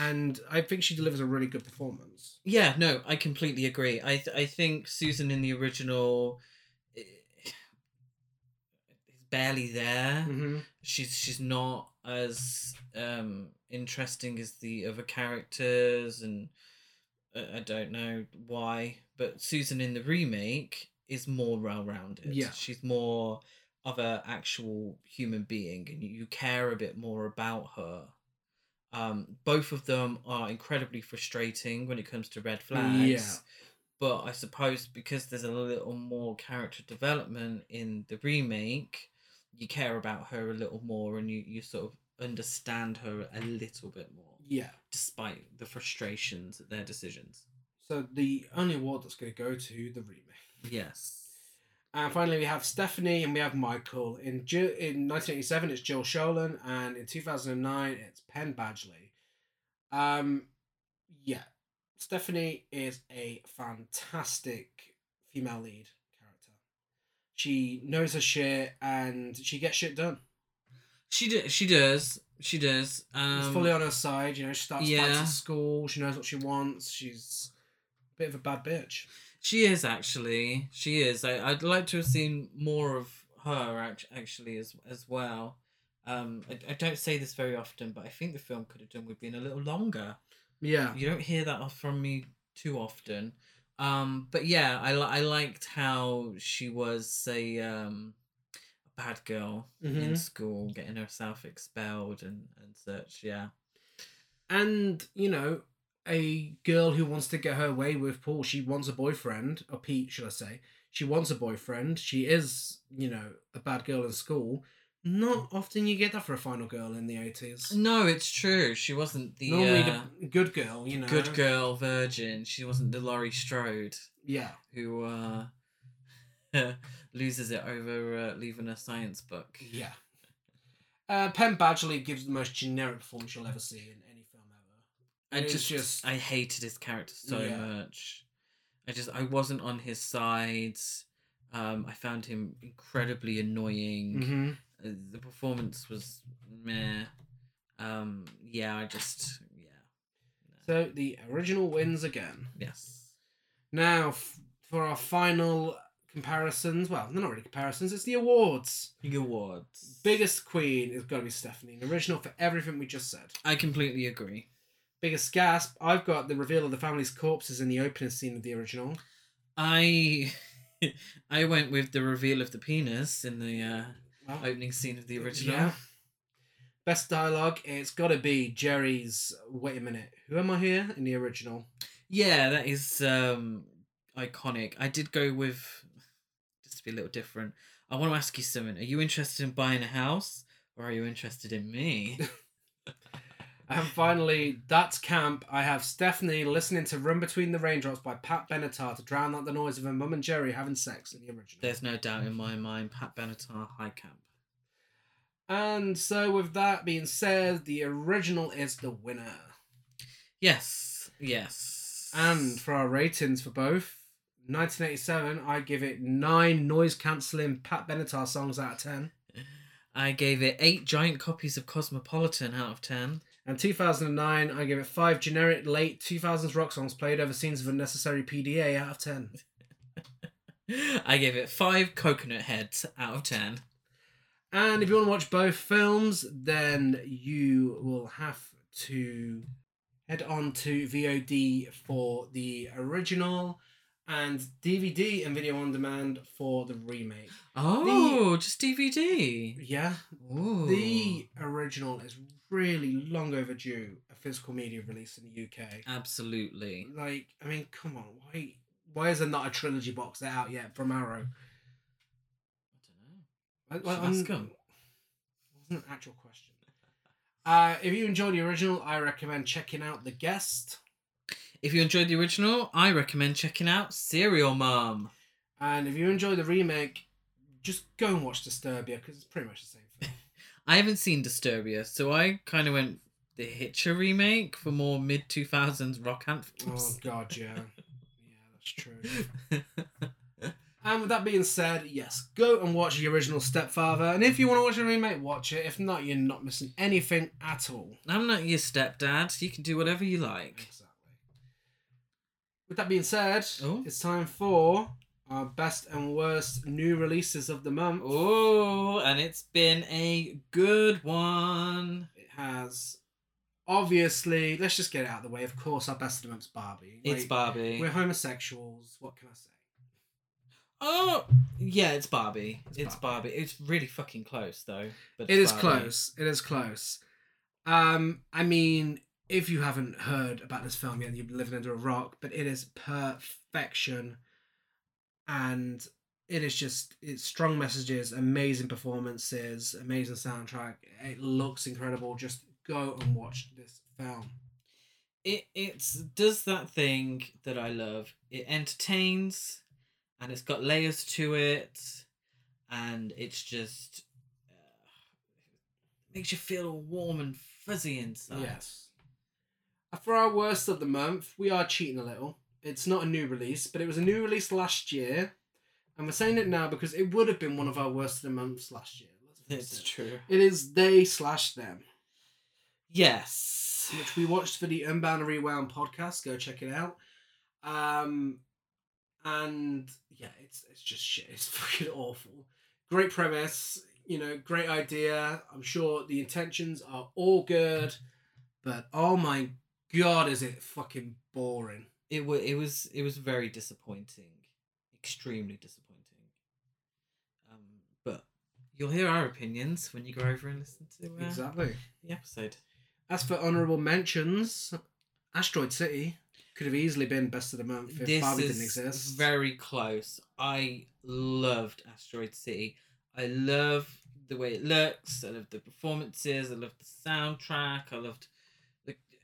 And I think she delivers a really good performance. yeah no i completely agree i th- i think susan in the original eh, is barely there. Mhm. She's she's not as um interesting as the other characters, and I, I don't know why. But Susan in the remake is more well rounded. Yeah. she's more of a actual human being, and you care a bit more about her. Um, both of them are incredibly frustrating when it comes to red flags. Yeah. But I suppose because there's a little more character development in the remake, you care about her a little more and you, you sort of understand her a little bit more, Yeah. despite the frustrations at their decisions. So the only award that's going to go to the remake. Yes. And finally, we have Stephanie and we have Michael. In Ju- in 1987, it's Jill Schoelen, and in 2009, it's Penn Badgley. Um, yeah, Stephanie is a fantastic female lead character. She knows her shit and she gets shit done. She d- she does. She does. Um, It's fully on her side. You know, she starts fights yeah. at school. She knows what she wants. She's a bit of a bad bitch. She is actually. She is. I, I'd like to have seen more of her act- actually as as well. Um, I, I don't say this very often, but I think the film could have done with being a little longer. Yeah. You don't hear that from me too often. Um, but yeah, I, I liked how she was a um, a bad girl in Mhm. school, getting herself expelled and, and such. Yeah. and you know a girl who wants to get her way with paul. She wants a boyfriend or pete should i say. She wants a boyfriend. She is you know a bad girl in school. Not often you get that for a final girl in the 80s No, it's true. She wasn't the normally uh, the good girl you know. good girl virgin. She wasn't the Laurie Strode yeah. who uh, loses it over uh, leaving a science book. yeah. Uh, Penn Badgley gives the most generic performance you'll ever see in I It's just, just- I hated his character so Yeah. much. I just I wasn't on his side. Um, I found him incredibly annoying. hmm Uh, The performance was meh. Um, yeah, I just yeah. No. So the original wins again. yes. Now, f- for our final comparisons, well, they're not really comparisons, it's the awards. The awards. Biggest queen is got to be Stephanie, the original for everything we just said. I completely agree. Biggest gasp, I've got the reveal of the family's corpses in the opening scene of the original. I I went with the reveal of the penis in the uh, Well, opening scene of the original. Yeah. Best dialogue, it's got to be Jerry's. Wait a minute, who am I here in the original? Yeah, that is um iconic. I did go with just to be a little different. I want to ask you something. Are you interested in buying a house or are you interested in me? And finally, that's camp. I have Stephanie listening to Run Between the Raindrops by Pat Benatar to drown out the noise of her mum and Jerry having sex in the original. There's no doubt in my mind Pat Benatar high camp. And so, with that being said, the original is the winner. Yes. Yes. And for our ratings for both, 1987, I give it nine noise cancelling Pat Benatar songs out of 10. I gave it 8 giant copies of Cosmopolitan out of 10. And 2009, I give it five generic late 2000s rock songs played over scenes of unnecessary PDA out of 10. I gave it 5 coconut heads out of 10. And if you want to watch both films, then you will have to head on to VOD for the original and DVD and video on demand for the remake. Oh, just DVD. Yeah, Ooh. the original is really long overdue a physical media release in the UK. Absolutely. Like, I mean, come on, why why is there not a trilogy box set out yet from Arrow? I don't know. Well, ask 'em. wasn't an actual question. Uh, if you enjoyed the original, I recommend checking out The Guest. If you enjoyed the original, I recommend checking out Serial Mom. And if you enjoy the remake, just go and watch Disturbia because it's pretty much the same thing. I haven't seen Disturbia, so I kind of went the Hitcher remake for more mid 2000s rock anthems. oh. God, yeah. Yeah, that's true. And with that being said, yes, go and watch the original Stepfather. And if you want to watch the remake, watch it. If not, you're not missing anything at all. I'm not your stepdad. You can do whatever you like. Exactly. With that being said, Oh. it's time for our best and worst new releases of the month. Oh, and it's been a good one. It has obviously. Let's just get it out of the way. Of course, our best of the month's Barbie. It's Barbie. We're homosexuals. What can I say? Oh, yeah, it's Barbie. It's It's, Barbie. It's really fucking close though. But it's Barbie. close. It is close. Um, I mean, if you haven't heard about this film yet, been living under a rock. But it is perfection, and it is just it's strong messages, amazing performances, amazing soundtrack. It looks incredible. Just go and watch this film. It it's does that thing that I love. It entertains, and it's got layers to it, and it's just uh, makes you feel warm and fuzzy inside. Yes. For our worst of the month, we are cheating a little. It's not a new release, but it was a new release last year. And we're saying it now because it would have been one of our worst of the months last year. It's it. true. It is They Slash Them, Yes. which we watched for the Unbound Rewound podcast. Go check it out. Um, and yeah, it's it's just shit. It's fucking awful. Great premise, you know, great idea. I'm sure the intentions are all good, but oh my god, is it fucking boring? It was it was it was very disappointing, extremely disappointing. Um, but you'll hear our opinions when you go over and listen to uh, Exactly. the episode. As for honourable mentions, Asteroid City could have easily been best of the month if this Barbie didn't exist. very close. I loved Asteroid City. I love the way it looks. I love the performances. I love the soundtrack. I loved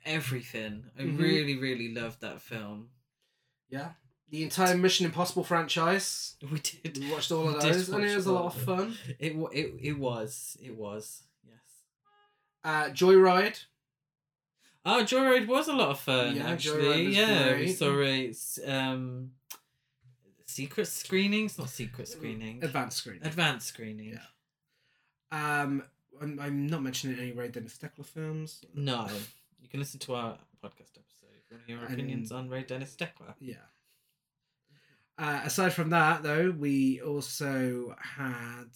everything. I Mhm. really, really loved that film. yeah. The entire Mission Impossible franchise. We did. We watched all of those, and it was a lot of fun. It it it was it was yes. Uh, Joyride. Oh, Joyride was a lot of fun. Yeah, actually, yeah, we saw um secret screenings, not secret screening, Advanced screening. advanced screening. Yeah. Um, I'm, I'm not mentioning any Ray Dennis Steckler films. No, you can listen to our podcast episode if you want to hear our And- opinions on Ray Dennis Steckler. Yeah. Uh, aside from that, though, we also had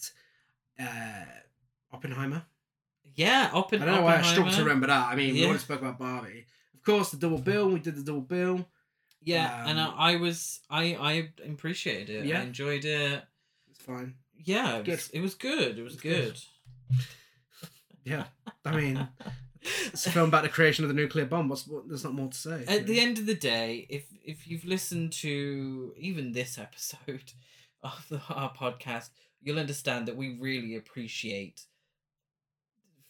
uh, Oppenheimer. Yeah, Oppen- I don't know why I struggled to remember that. I mean, we Yeah. already spoke about Barbie. Of course, the double bill. We did the double bill. Yeah, and I, Um, I was I I appreciated it. Yeah. I enjoyed it. It's fine. Yeah, it was, it was good. It was It's good. good. Yeah. I mean, it's a film about the creation of the nuclear bomb. What's what, there's not more to say. At the end of the day, if if you've listened to even this episode of the, our podcast, you'll understand that we really appreciate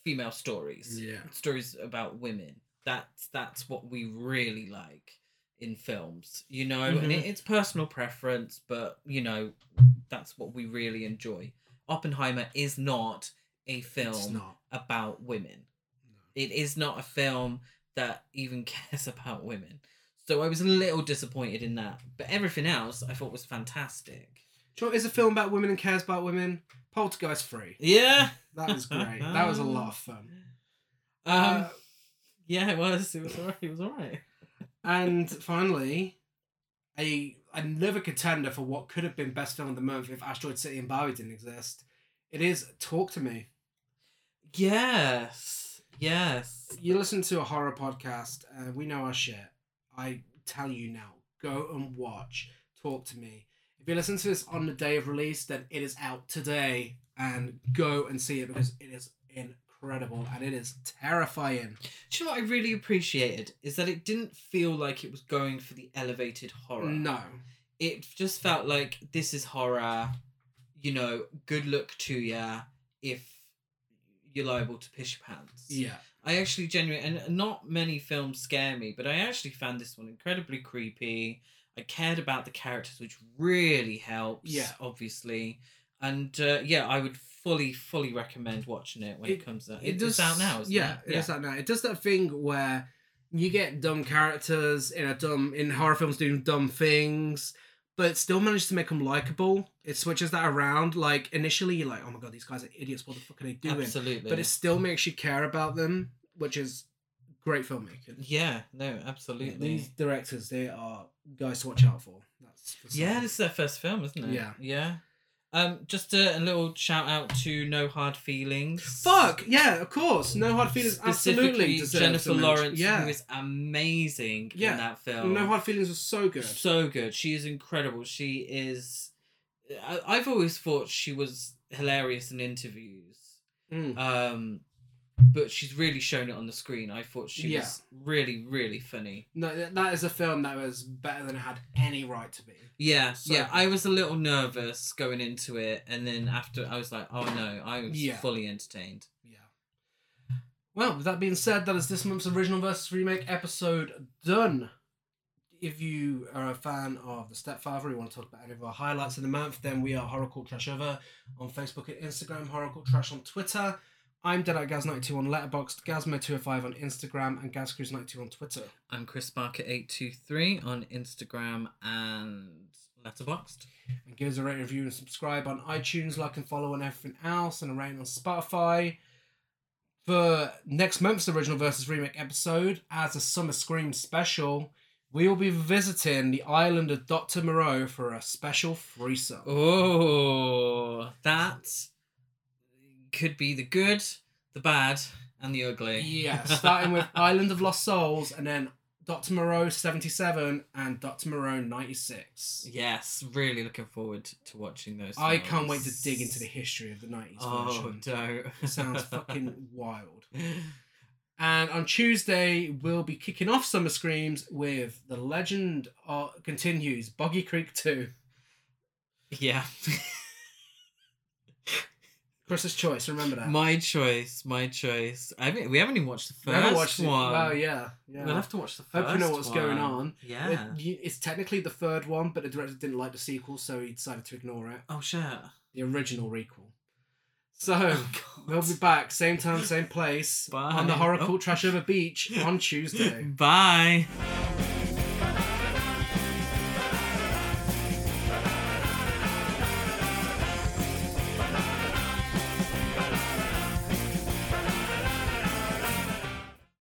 female stories. Yeah. Stories about women. That's that's what we really like in films, you know, and Mhm. it, it's personal preference, but you know, that's what we really enjoy. Oppenheimer is not a film not. about women. It is not a film that even cares about women. So I was a little disappointed in that. But everything else I thought was fantastic. Do you know what is a film about women and cares about women? Poltergeist 3. Yeah. That was great. that was a lot of fun. Um Uh, yeah, it was. It was alright. It was alright. And finally, a another contender for what could have been best film of the month if Asteroid City and Barbie didn't exist. It is Talk to Me. Yes. Yes. You listen to a horror podcast, and we know our shit. I tell you now, go and watch Talk to Me. If you listen to this on the day of release, then it is out today, and go and see it because it is incredible and it is terrifying. Do you know what I really appreciated is that it didn't feel like it was going for the elevated horror. No, it just felt like this is horror. You know, good luck to ya if you're liable to piss your pants. yeah, I actually genuinely, and not many films scare me, but I actually found this one incredibly creepy. I cared about the characters, which really helps. Yeah. obviously, and uh, yeah, I would fully, fully recommend watching it when it, It- comes out. it It, does it's out now, isn't yeah, it? it is out now. It does that thing where you get dumb characters in a dumb in horror films doing dumb things, but it still manages to make them likable. It switches that around. Like initially, you're like, "Oh my god, these guys are idiots. What the fuck are they doing?" Absolutely. But it still makes you care about them, which is great filmmaking. Yeah, no, absolutely. These directors, they are guys to watch out for. That's Yeah, this is their first film, isn't it? Yeah. Yeah. Um, just a, a little shout out to No Hard Feelings. Fuck yeah, of course. No hard feelings. Absolutely, Jennifer. Lawrence, Yeah, who is amazing Yeah. in that film. no hard feelings was so good. So good. She is incredible. She is. I, I've always thought she was hilarious in interviews. Mm. Um, but she's really shown it on the screen. I thought she Yeah. was really, really funny. No, that is a film that was better than it had any right to be. Yeah, So yeah. I was a little nervous going into it, and then after I was like, "Oh no!" I was Yeah. fully entertained. Yeah. Well, with that being said, that is this month's original versus remake episode done. If you are a fan of The Stepfather, you want to talk about any of our highlights of the month, then we are Horror Cult Trash over on Facebook and Instagram, Horror Trash on Twitter. I'm Dead at Gaz92 on Letterboxd, Gazmo205 on Instagram, and GazCruise92 on Twitter. I'm Chris Barker eight two three on Instagram and Letterboxd. and give us a rate, review, and subscribe on iTunes, like and follow on everything else, and a rating on Spotify. For next month's original versus remake episode, as a Summer Scream special, we will be visiting the island of Dr. Moreau for a special threesome. Oh, that could be the good, the bad, and the ugly. Yeah, starting with Island of Lost Souls, and then Dr. Moreau 77 and Dr. Moreau 96. Yes, really looking forward to watching those. I can't wait to dig into the history of the 90s Oh, version. don't. It sounds fucking wild. And on Tuesday, we'll be kicking off Summer Screams with The Legend uh, Continues, Boggy Creek 2. yeah. Chris's choice, remember that. my choice, my choice. I mean, we haven't even watched the We first haven't watched one. Well, yeah. yeah. We'll have to watch the first Hope you know what's going on. Yeah. It- it's technically the third one, but the director didn't like the sequel, so he decided to ignore it. oh shit. The original requel. So, oh, God. we'll be back, same time, same place, on the Bye. Horror Oh. Cult Trash Other Beach on Tuesday. Bye.